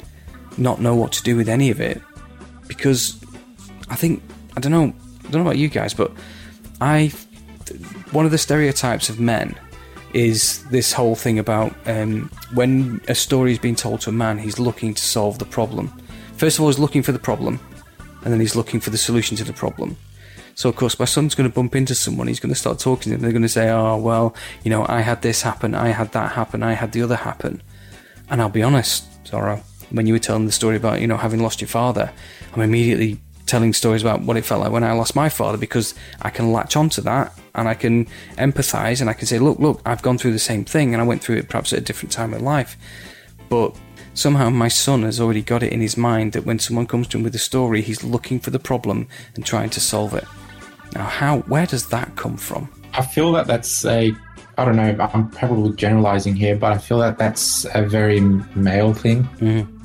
S1: not know what to do with any of it because I think I don't know I don't know about you guys, but I one of the stereotypes of men is this whole thing about um, when a story is being told to a man, he's looking to solve the problem. First of all, he's looking for the problem, and then he's looking for the solution to the problem. So, of course, my son's going to bump into someone. He's going to start talking to them. They're going to say, "Oh, well, you know, I had this happen, I had that happen, I had the other happen." And I'll be honest, Zorro, when you were telling the story about you know having lost your father, I'm immediately telling stories about what it felt like when I lost my father because I can latch onto that and I can empathize and I can say, look, look, I've gone through the same thing and I went through it perhaps at a different time in life. But somehow my son has already got it in his mind that when someone comes to him with a story, he's looking for the problem and trying to solve it. Now, how, where does that come from?
S2: I feel that that's a, I don't know, I'm probably generalizing here, but I feel that that's a very male thing.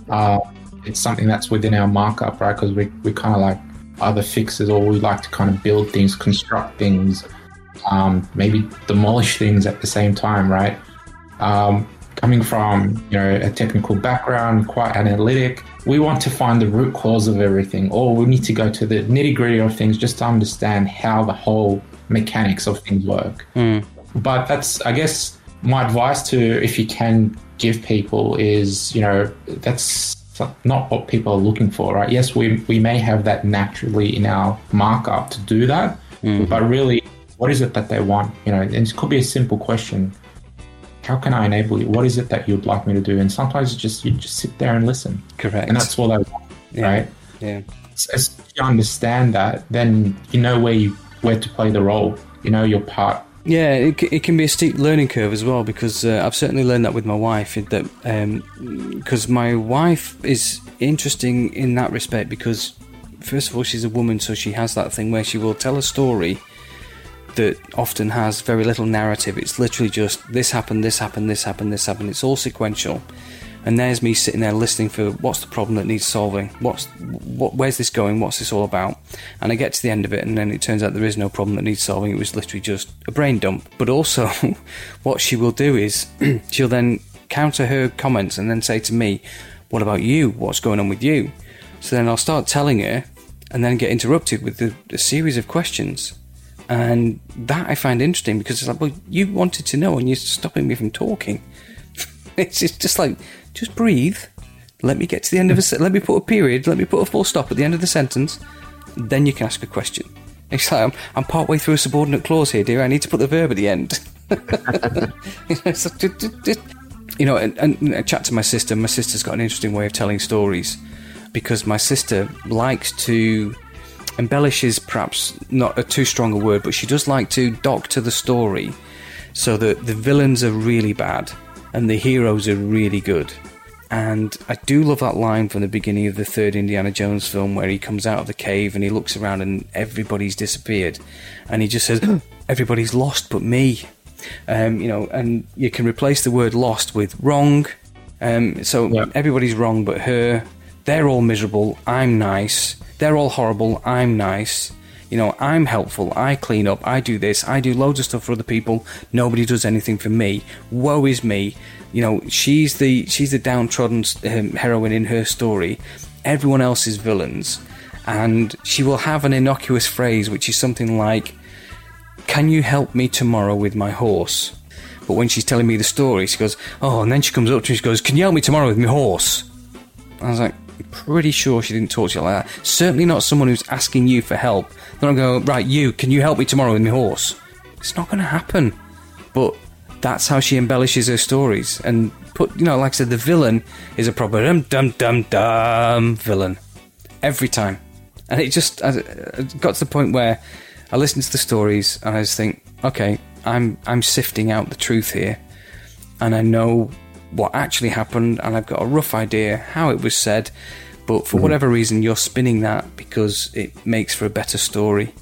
S2: Uh, it's something that's within our markup, right? Because we, we kind of like other fixers or we like to kind of build things, construct things, um, maybe demolish things at the same time, right? Um, coming from you know a technical background, quite analytic. We want to find the root cause of everything, or we need to go to the nitty gritty of things just to understand how the whole mechanics of things work. Hmm. But that's, I guess, my advice to if you can give people is, you know, that's not what people are looking for, right? Yes, we we may have that naturally in our markup to do that, hmm. but really, what is it that they want? You know, and it could be a simple question. How can I enable you? What is it that you'd like me to do? And sometimes just you just sit there and listen,
S1: Correct.
S2: and that's all I want,
S1: Yeah.
S2: right?
S1: yeah.
S2: as as you understand that, then you know where you where to play the role. You know your part.
S1: Yeah, it, it can be a steep learning curve as well because uh, I've certainly learned that with my wife. That because my wife is interesting in that respect because first of all she's a woman, so she has that thing where she will tell a story that often has very little narrative. It's literally just this happened, this happened, this happened, this happened. It's all sequential. And there's me sitting there listening for what's the problem that needs solving. What's what? Where's this going? What's this all about? And I get to the end of it, and then it turns out there is no problem that needs solving. It was literally just a brain dump. But also, what she will do is she'll then counter her comments and then say to me, "What about you? What's going on with you?" So then I'll start telling her, and then get interrupted with a series of questions. And that I find interesting because it's like, well, you wanted to know and you're stopping me from talking. it's just, just like, just breathe. Let me get to the end of a hmm. se- let me put a period, let me put a full stop at the end of the sentence, then you can ask a question. It's like I'm, I'm part way through a subordinate clause here, dear. I need to put the verb at the end. you know, so just- you know, and, and I chat to my sister. My sister's got an interesting way of telling stories because my sister likes to embellish is perhaps not a too strong a word, but she does like to doctor the story so that the villains are really bad and the heroes are really good. And I do love that line from the beginning of the third Indiana Jones film where he comes out of the cave and he looks around and everybody's disappeared. And he just says, Everybody's lost but me. Um, you know, and you can replace the word lost with wrong. Um, so
S2: Yeah.
S1: everybody's wrong but her. They're all miserable. I'm nice. They're all horrible. I'm nice. You know, I'm helpful. I clean up. I do this. I do loads of stuff for other people. Nobody does anything for me. Woe is me. You know, she's the she's the downtrodden um, heroine in her story. Everyone else is villains, and she will have an innocuous phrase which is something like, "Can you help me tomorrow with my horse?" But when she's telling me the story, she goes, "Oh," and then she comes up to me. She goes, "Can you help me tomorrow with my horse?" I was like, pretty sure she didn't talk to you like that. Certainly not someone who's asking you for help. They're not going, right, you, can you help me tomorrow with my horse? It's not going to happen. But that's how she embellishes her stories. And put, you know, like I said, the villain is a proper dum dum dum dum villain. Every time. And it just uh, I, I got to the point where I listened to the stories and I just think, okay, I'm I'm sifting out the truth here and I know what actually happened, and I've got a rough idea how it was said. But for whatever reason, you're spinning that because it makes for a better story,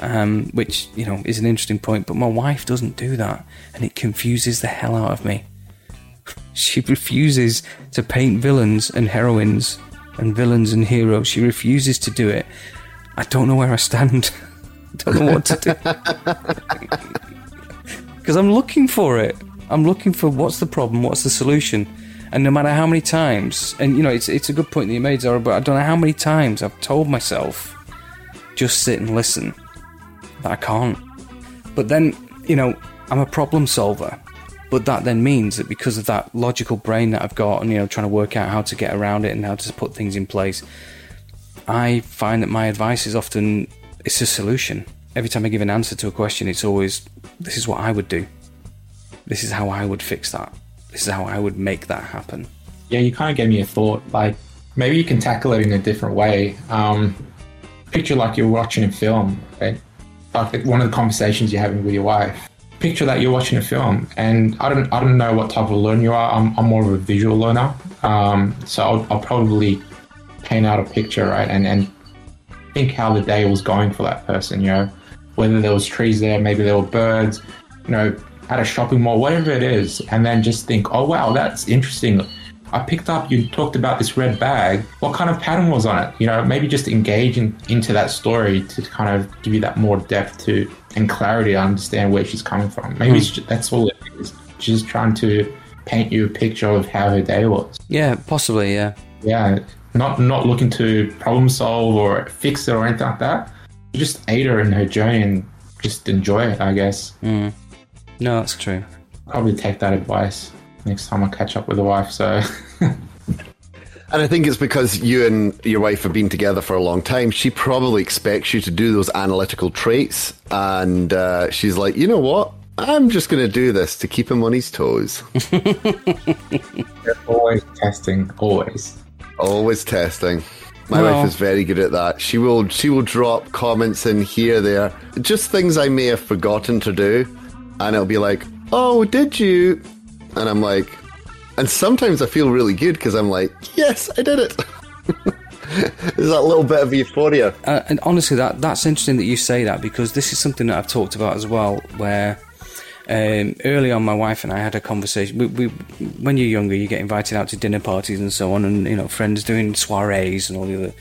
S1: um, which you know is an interesting point. But my wife doesn't do that, and it confuses the hell out of me. She refuses to paint villains and heroines and villains and heroes. She refuses to do it. I don't know where I stand. I don't know what to do because I'm looking for it. I'm looking for what's the problem, what's the solution, and no matter how many times, and you know, it's it's a good point that you made, Zorro, but I don't know how many times I've told myself, just sit and listen, that I can't. But then, you know, I'm a problem solver, but that then means that because of that logical brain that I've got, and you know, trying to work out how to get around it and how to put things in place, I find that my advice is often it's a solution. Every time I give an answer to a question, it's always this is what I would do. This is how I would fix that. This is how I would make that happen.
S2: Yeah, you kind of gave me a thought. Like maybe you can tackle it in a different way. Um, picture like you're watching a film, right? Like one of the conversations you're having with your wife. Picture that you're watching a film, and I don't, I don't know what type of learner you are. I'm, I'm more of a visual learner, um, so I'll, I'll probably paint out a picture, right, and and think how the day was going for that person. You know, whether there was trees there, maybe there were birds, you know, at a shopping mall, whatever it is, and then just think, oh wow, that's interesting. I picked up, you talked about this red bag. What kind of pattern was on it? You know, maybe just engage in, into that story to kind of give you that more depth to and clarity to understand where she's coming from. Maybe it's hmm. ju- that's all it is. She's trying to paint you a picture of how her day was.
S1: Yeah, possibly. Yeah.
S2: Yeah, not not looking to problem solve or fix it or anything like that. Just aid her in her journey and just enjoy it. I guess. Hmm.
S1: No, that's true.
S2: Probably take that advice next time I catch up with a wife. So.
S4: And I think it's because you and your wife have been together for a long time. She probably expects you to do those analytical traits. And uh, she's like, you know what? I'm just going to do this to keep him on his toes.
S2: They're always testing, always.
S4: Always testing. My
S1: Well-
S4: wife is very good at that. She will she will drop comments in here there, just things I may have forgotten to do, and it'll be like, "Oh, did you?" And I'm like, and sometimes I feel really good because I'm like, "Yes, I did it." There's that little bit of euphoria.
S1: Uh, and honestly, that that's interesting that you say that because this is something that I've talked about as well. Where um, early on, my wife and I had a conversation. We, we, when you're younger, you get invited out to dinner parties and so on, and you know, friends doing soirees and all the other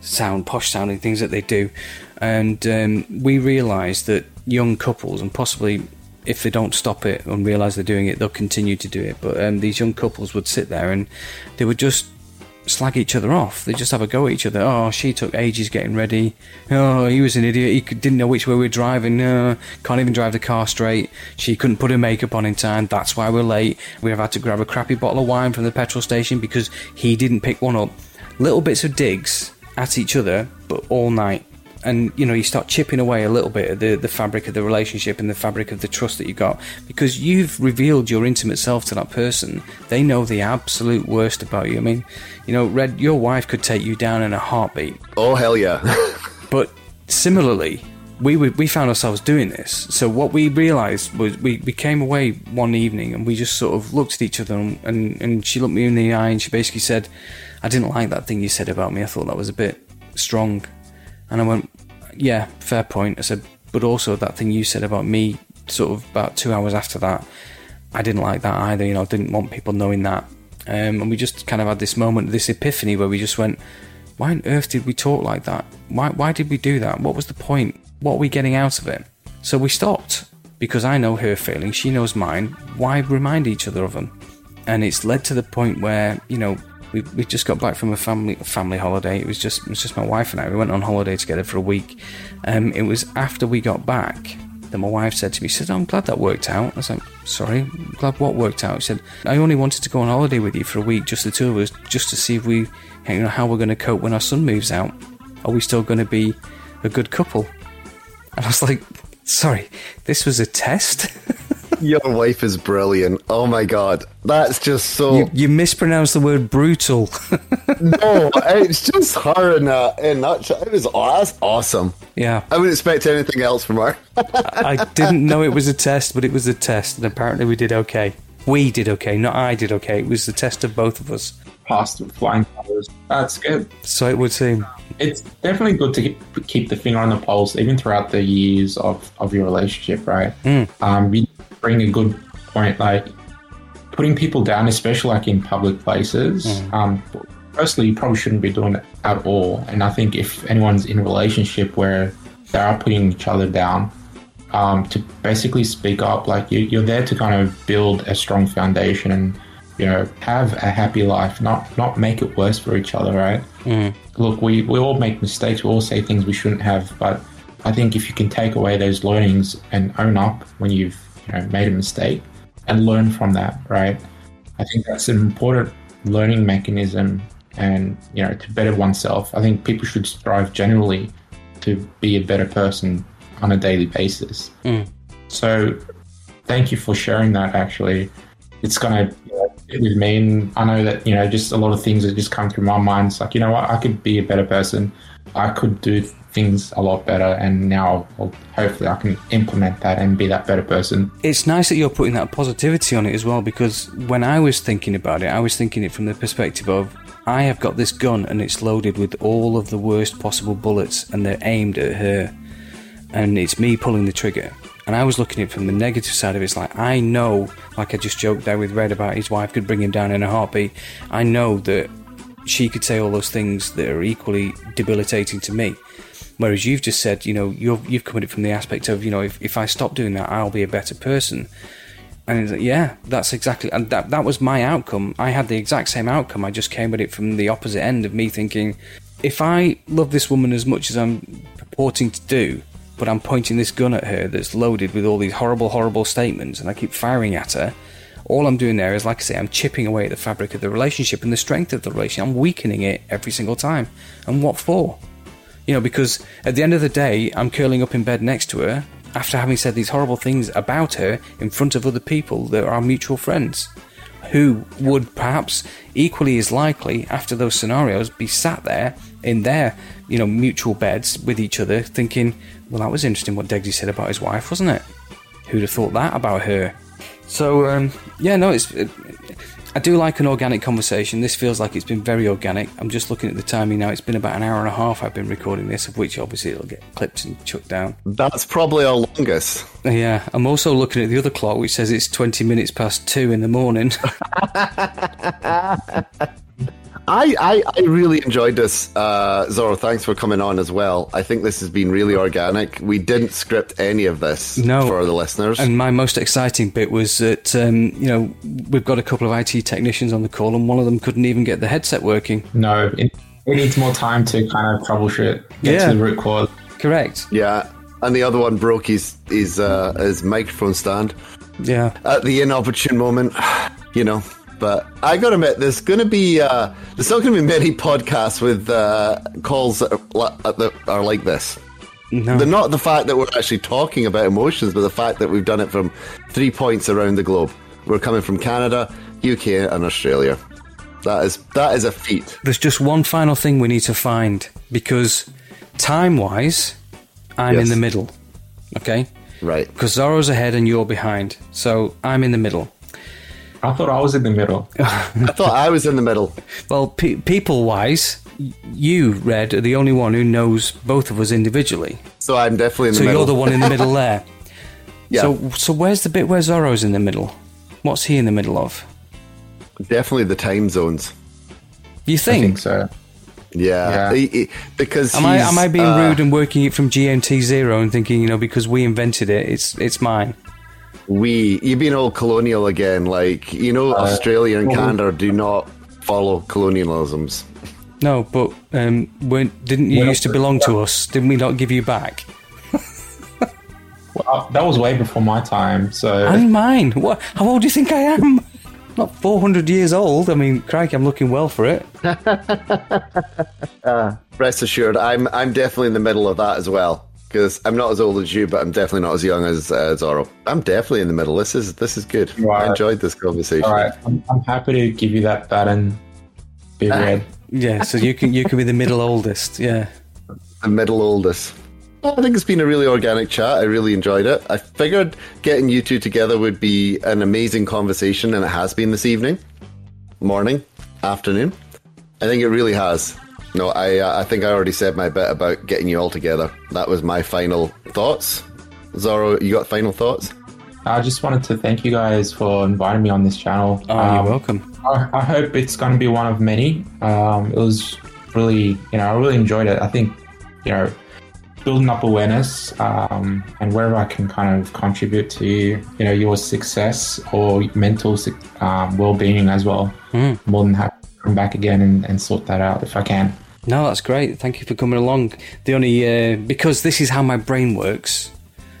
S1: sound posh sounding things that they do. And um, we realised that young couples, and possibly if they don't stop it and realise they're doing it, they'll continue to do it. But um, these young couples would sit there and they would just slag each other off. They just have a go at each other. Oh, she took ages getting ready. Oh, he was an idiot. He didn't know which way we were driving. No, can't even drive the car straight. She couldn't put her makeup on in time. That's why we're late. We've had to grab a crappy bottle of wine from the petrol station because he didn't pick one up. Little bits of digs at each other, but all night. And you know, you start chipping away a little bit at the, the fabric of the relationship and the fabric of the trust that you've got because you've revealed your intimate self to that person. They know the absolute worst about you. I mean, you know, Red, your wife could take you down in a heartbeat.
S4: Oh hell yeah!
S1: But similarly, we were, we found ourselves doing this. So what we realised was we, we came away one evening and we just sort of looked at each other and, and, and she looked me in the eye and she basically said, "I didn't like that thing you said about me. I thought that was a bit strong." And I went, "Yeah, fair point." I said, "But also that thing you said about me, sort of about two hours after that, I didn't like that either. You know, I didn't want people knowing that." Um, and we just kind of had this moment, this epiphany where we just went, why on earth did we talk like that? Why, why did we do that? What was the point? What are we getting out of it? So we stopped because I know her feelings, she knows mine. Why remind each other of them? And it's led to the point where you know we we just got back from a family family holiday. It was just it was just my wife and I. We went on holiday together for a week. Um, it was after we got back that my wife said to me, she said, I'm glad that worked out. I was like, sorry, I'm glad what worked out? She said, I only wanted to go on holiday with you for a week, just the two of us, just to see if we, you know, how we're going to cope when our son moves out. Are we still going to be a good couple? And I was like, sorry, this was a test?
S4: Your wife is brilliant. Oh my god, that's just so.
S1: you, you mispronounced the word brutal.
S4: no, it's just her in a in that. It was aw- that's awesome.
S1: yeah.
S4: I wouldn't expect anything else from her.
S1: I didn't know it was a test, but it was a test, and apparently we did okay. We did okay, not I did okay. It was the test of both of us.
S2: Passed with flying colours. That's good.
S1: So it would seem.
S2: It's definitely good to keep, keep the finger on the pulse, even throughout the years of, of your relationship, right? Um, you bring a good point, like putting people down, especially like in public places. Um, firstly, you probably shouldn't be doing it at all. And I think if anyone's in a relationship where they are putting each other down, um, to basically speak up, like you, you're there to kind of build a strong foundation and you know have a happy life, not not make it worse for each other, right? look, we, we all make mistakes. We all say things we shouldn't have. But I think if you can take away those learnings and own up when you've you know, made a mistake and learn from that, right? I think that's an important learning mechanism and, you know, to better oneself. I think people should strive generally to be a better person on a daily basis. Mm. So thank you for sharing that actually. It's gonna fit with me and I know that, you know, just a lot of things that just come through my mind. It's like, you know what, I could be a better person. I could do things a lot better and now well, hopefully I can implement that and be that better person.
S1: It's nice that you're putting that positivity on it as well because when I was thinking about it, I was thinking it from the perspective of I have got this gun and it's loaded with all of the worst possible bullets and they're aimed at her and it's me pulling the trigger. And I was looking at it from the negative side of it. It's like, I know, like I just joked there with Red about his wife could bring him down in a heartbeat. I know that she could say all those things that are equally debilitating to me. Whereas you've just said, you know, you've, you've come at it from the aspect of, you know, if, if I stop doing that, I'll be a better person. And like, yeah, that's exactly, and that, that was my outcome. I had the exact same outcome. I just came at it from the opposite end of me thinking, if I love this woman as much as I'm purporting to do, but I'm pointing this gun at her that's loaded with all these horrible, horrible statements, and I keep firing at her, all I'm doing there is, like I say, I'm chipping away at the fabric of the relationship and the strength of the relationship. I'm weakening it every single time. And what for? You know, because at the end of the day, I'm curling up in bed next to her after having said these horrible things about her in front of other people that are mutual friends who would perhaps equally as likely after those scenarios be sat there in their you know mutual beds with each other thinking well that was interesting what Degsy said about his wife wasn't it? Who'd have thought that about her? So um, yeah no it's it, I do like an organic conversation. This feels like it's been very organic. I'm just looking at the timing now. It's been about an hour and a half I've been recording this, of which obviously it'll get clipped and chucked down.
S4: That's probably our longest.
S1: Yeah, I'm also looking at the other clock, which says it's 20 minutes past two in the morning.
S4: I, I, I really enjoyed this, uh, Zorro. Thanks for coming on as well. I think this has been really organic. We didn't script any of this
S1: No.
S4: for the listeners.
S1: and my most exciting bit was that, um, you know, we've got a couple of IT technicians on the call, and one of them couldn't even get the headset working.
S2: No, it, it needs more time to kind of troubleshoot, get
S1: Yeah.
S2: to the root cause.
S1: Correct.
S4: yeah, and the other one broke his his uh, his microphone stand
S1: Yeah.
S4: at the inopportune moment. You know, but I gotta admit, there's gonna be uh, there's not gonna be many podcasts with uh, calls that are, that are like this.
S1: No.
S4: They're not the fact that we're actually talking about emotions, but the fact that we've done it from three points around the globe. We're coming from Canada, UK, and Australia. That is that is a feat.
S1: There's just one final thing we need to find because time wise, I'm
S4: Yes.
S1: in the middle. Okay?
S4: Right.
S1: Because Zorro's ahead and you're behind. So I'm in the middle.
S2: I thought I was in the middle.
S4: I thought I was in the middle.
S1: Well, pe- people wise, you, Red, are the only one who knows both of us individually.
S4: So I'm definitely in the
S1: So
S4: middle.
S1: So you're the one in the middle there.
S4: Yeah.
S1: So, so where's the bit where Zorro's in the middle? What's he in the middle of?
S4: Definitely the time zones.
S1: You
S2: I
S1: think?
S2: think so.
S4: Yeah.
S2: Yeah.
S4: He- he- because
S1: Am I am I being
S4: uh,
S1: rude and working it from GMT zero and thinking you know because we invented it, it's it's mine?
S4: We, you've been all colonial again. Like you know,
S1: Uh,
S4: Australia and Canada do not follow colonialisms.
S1: No, but um, weren't, didn't you
S2: Well,
S1: used to belong to us? Didn't we not give you back?
S2: Well, that was way before my time. So
S1: And mine. What? How old do you think I am? Not 400 years old. I mean, crikey, I'm looking well for it.
S4: Rest assured, I'm I'm definitely in the middle of that as well. Because I'm not as old as you, but I'm definitely not as young as uh, Zorro. I'm definitely in the middle. This is this is good. I enjoyed this conversation.
S2: all right, I'm, I'm happy to give you that baton, Big Red.
S1: Yeah, so you can you can be the middle oldest. Yeah.
S4: The middle oldest. I think it's been a really organic chat. I really enjoyed it. I figured getting you two together would be an amazing conversation, and it has been this evening, morning, afternoon. I think it really has. No, I uh, I think I already said my bit about getting you all together. That was my final thoughts. Zorro, you got final thoughts?
S2: I just wanted to thank you guys for inviting me on this channel.
S1: Oh,
S2: Um,
S1: you're welcome.
S2: I, I hope it's going to be one of many. Um, it was really, you know, I really enjoyed it. I think, you know, building up awareness um, and wherever I can kind of contribute to, you know, your success or mental um, well-being as well.
S1: Mm.
S2: More than happy to come back again and, and sort that out if I can.
S1: No, that's great. Thank you for coming along. The only uh, because this is how my brain works.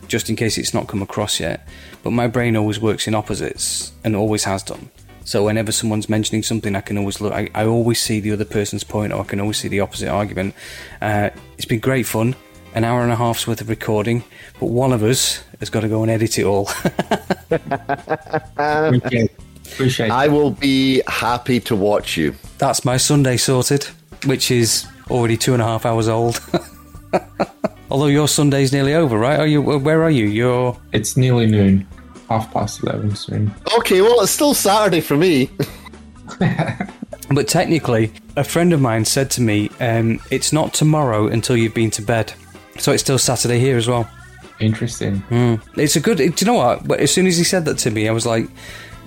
S1: Just in case it's not come across yet, but my brain always works in opposites and always has done. So whenever someone's mentioning something, I can always look. I, I always see the other person's point, or I can always see the opposite argument. Uh, it's been great fun. An hour and a half's worth of recording, but one of us has got to go and edit it all.
S2: Appreciate, appreciate
S4: I will be happy to watch you.
S1: That's my Sunday sorted, which is already two and a half hours old. Although your Sunday's nearly over, right? Are you? Where are you? You're.
S2: It's nearly noon, half past 11 soon.
S4: Okay, well, it's still Saturday for me.
S1: But technically, a friend of mine said to me, um, "It's not tomorrow until you've been to bed." So it's still Saturday here as well.
S2: Interesting.
S1: It's a good. Do you know what? But As soon as he said that to me, I was like,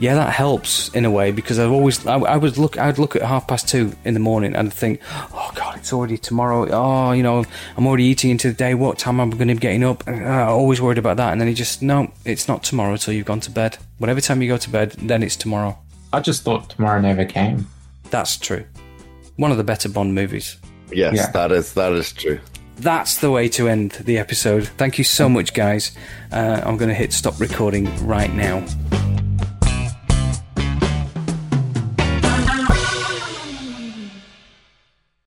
S1: yeah, that helps in a way because I've always I, I would look I'd look at half past two in the morning and think, oh god, it's already tomorrow. Oh, you know, I'm already eating into the day. What time am I going to be getting up? Uh, I always worried about that, and then you just no, it's not tomorrow until you've gone to bed. Whatever time you go to bed, then it's tomorrow.
S2: I just thought tomorrow never came.
S1: That's true. One of the better Bond movies.
S4: Yes,
S2: Yeah.
S4: that is that is true.
S1: That's the way to end the episode. Thank you so much, guys. Uh, I'm going to hit stop recording right now.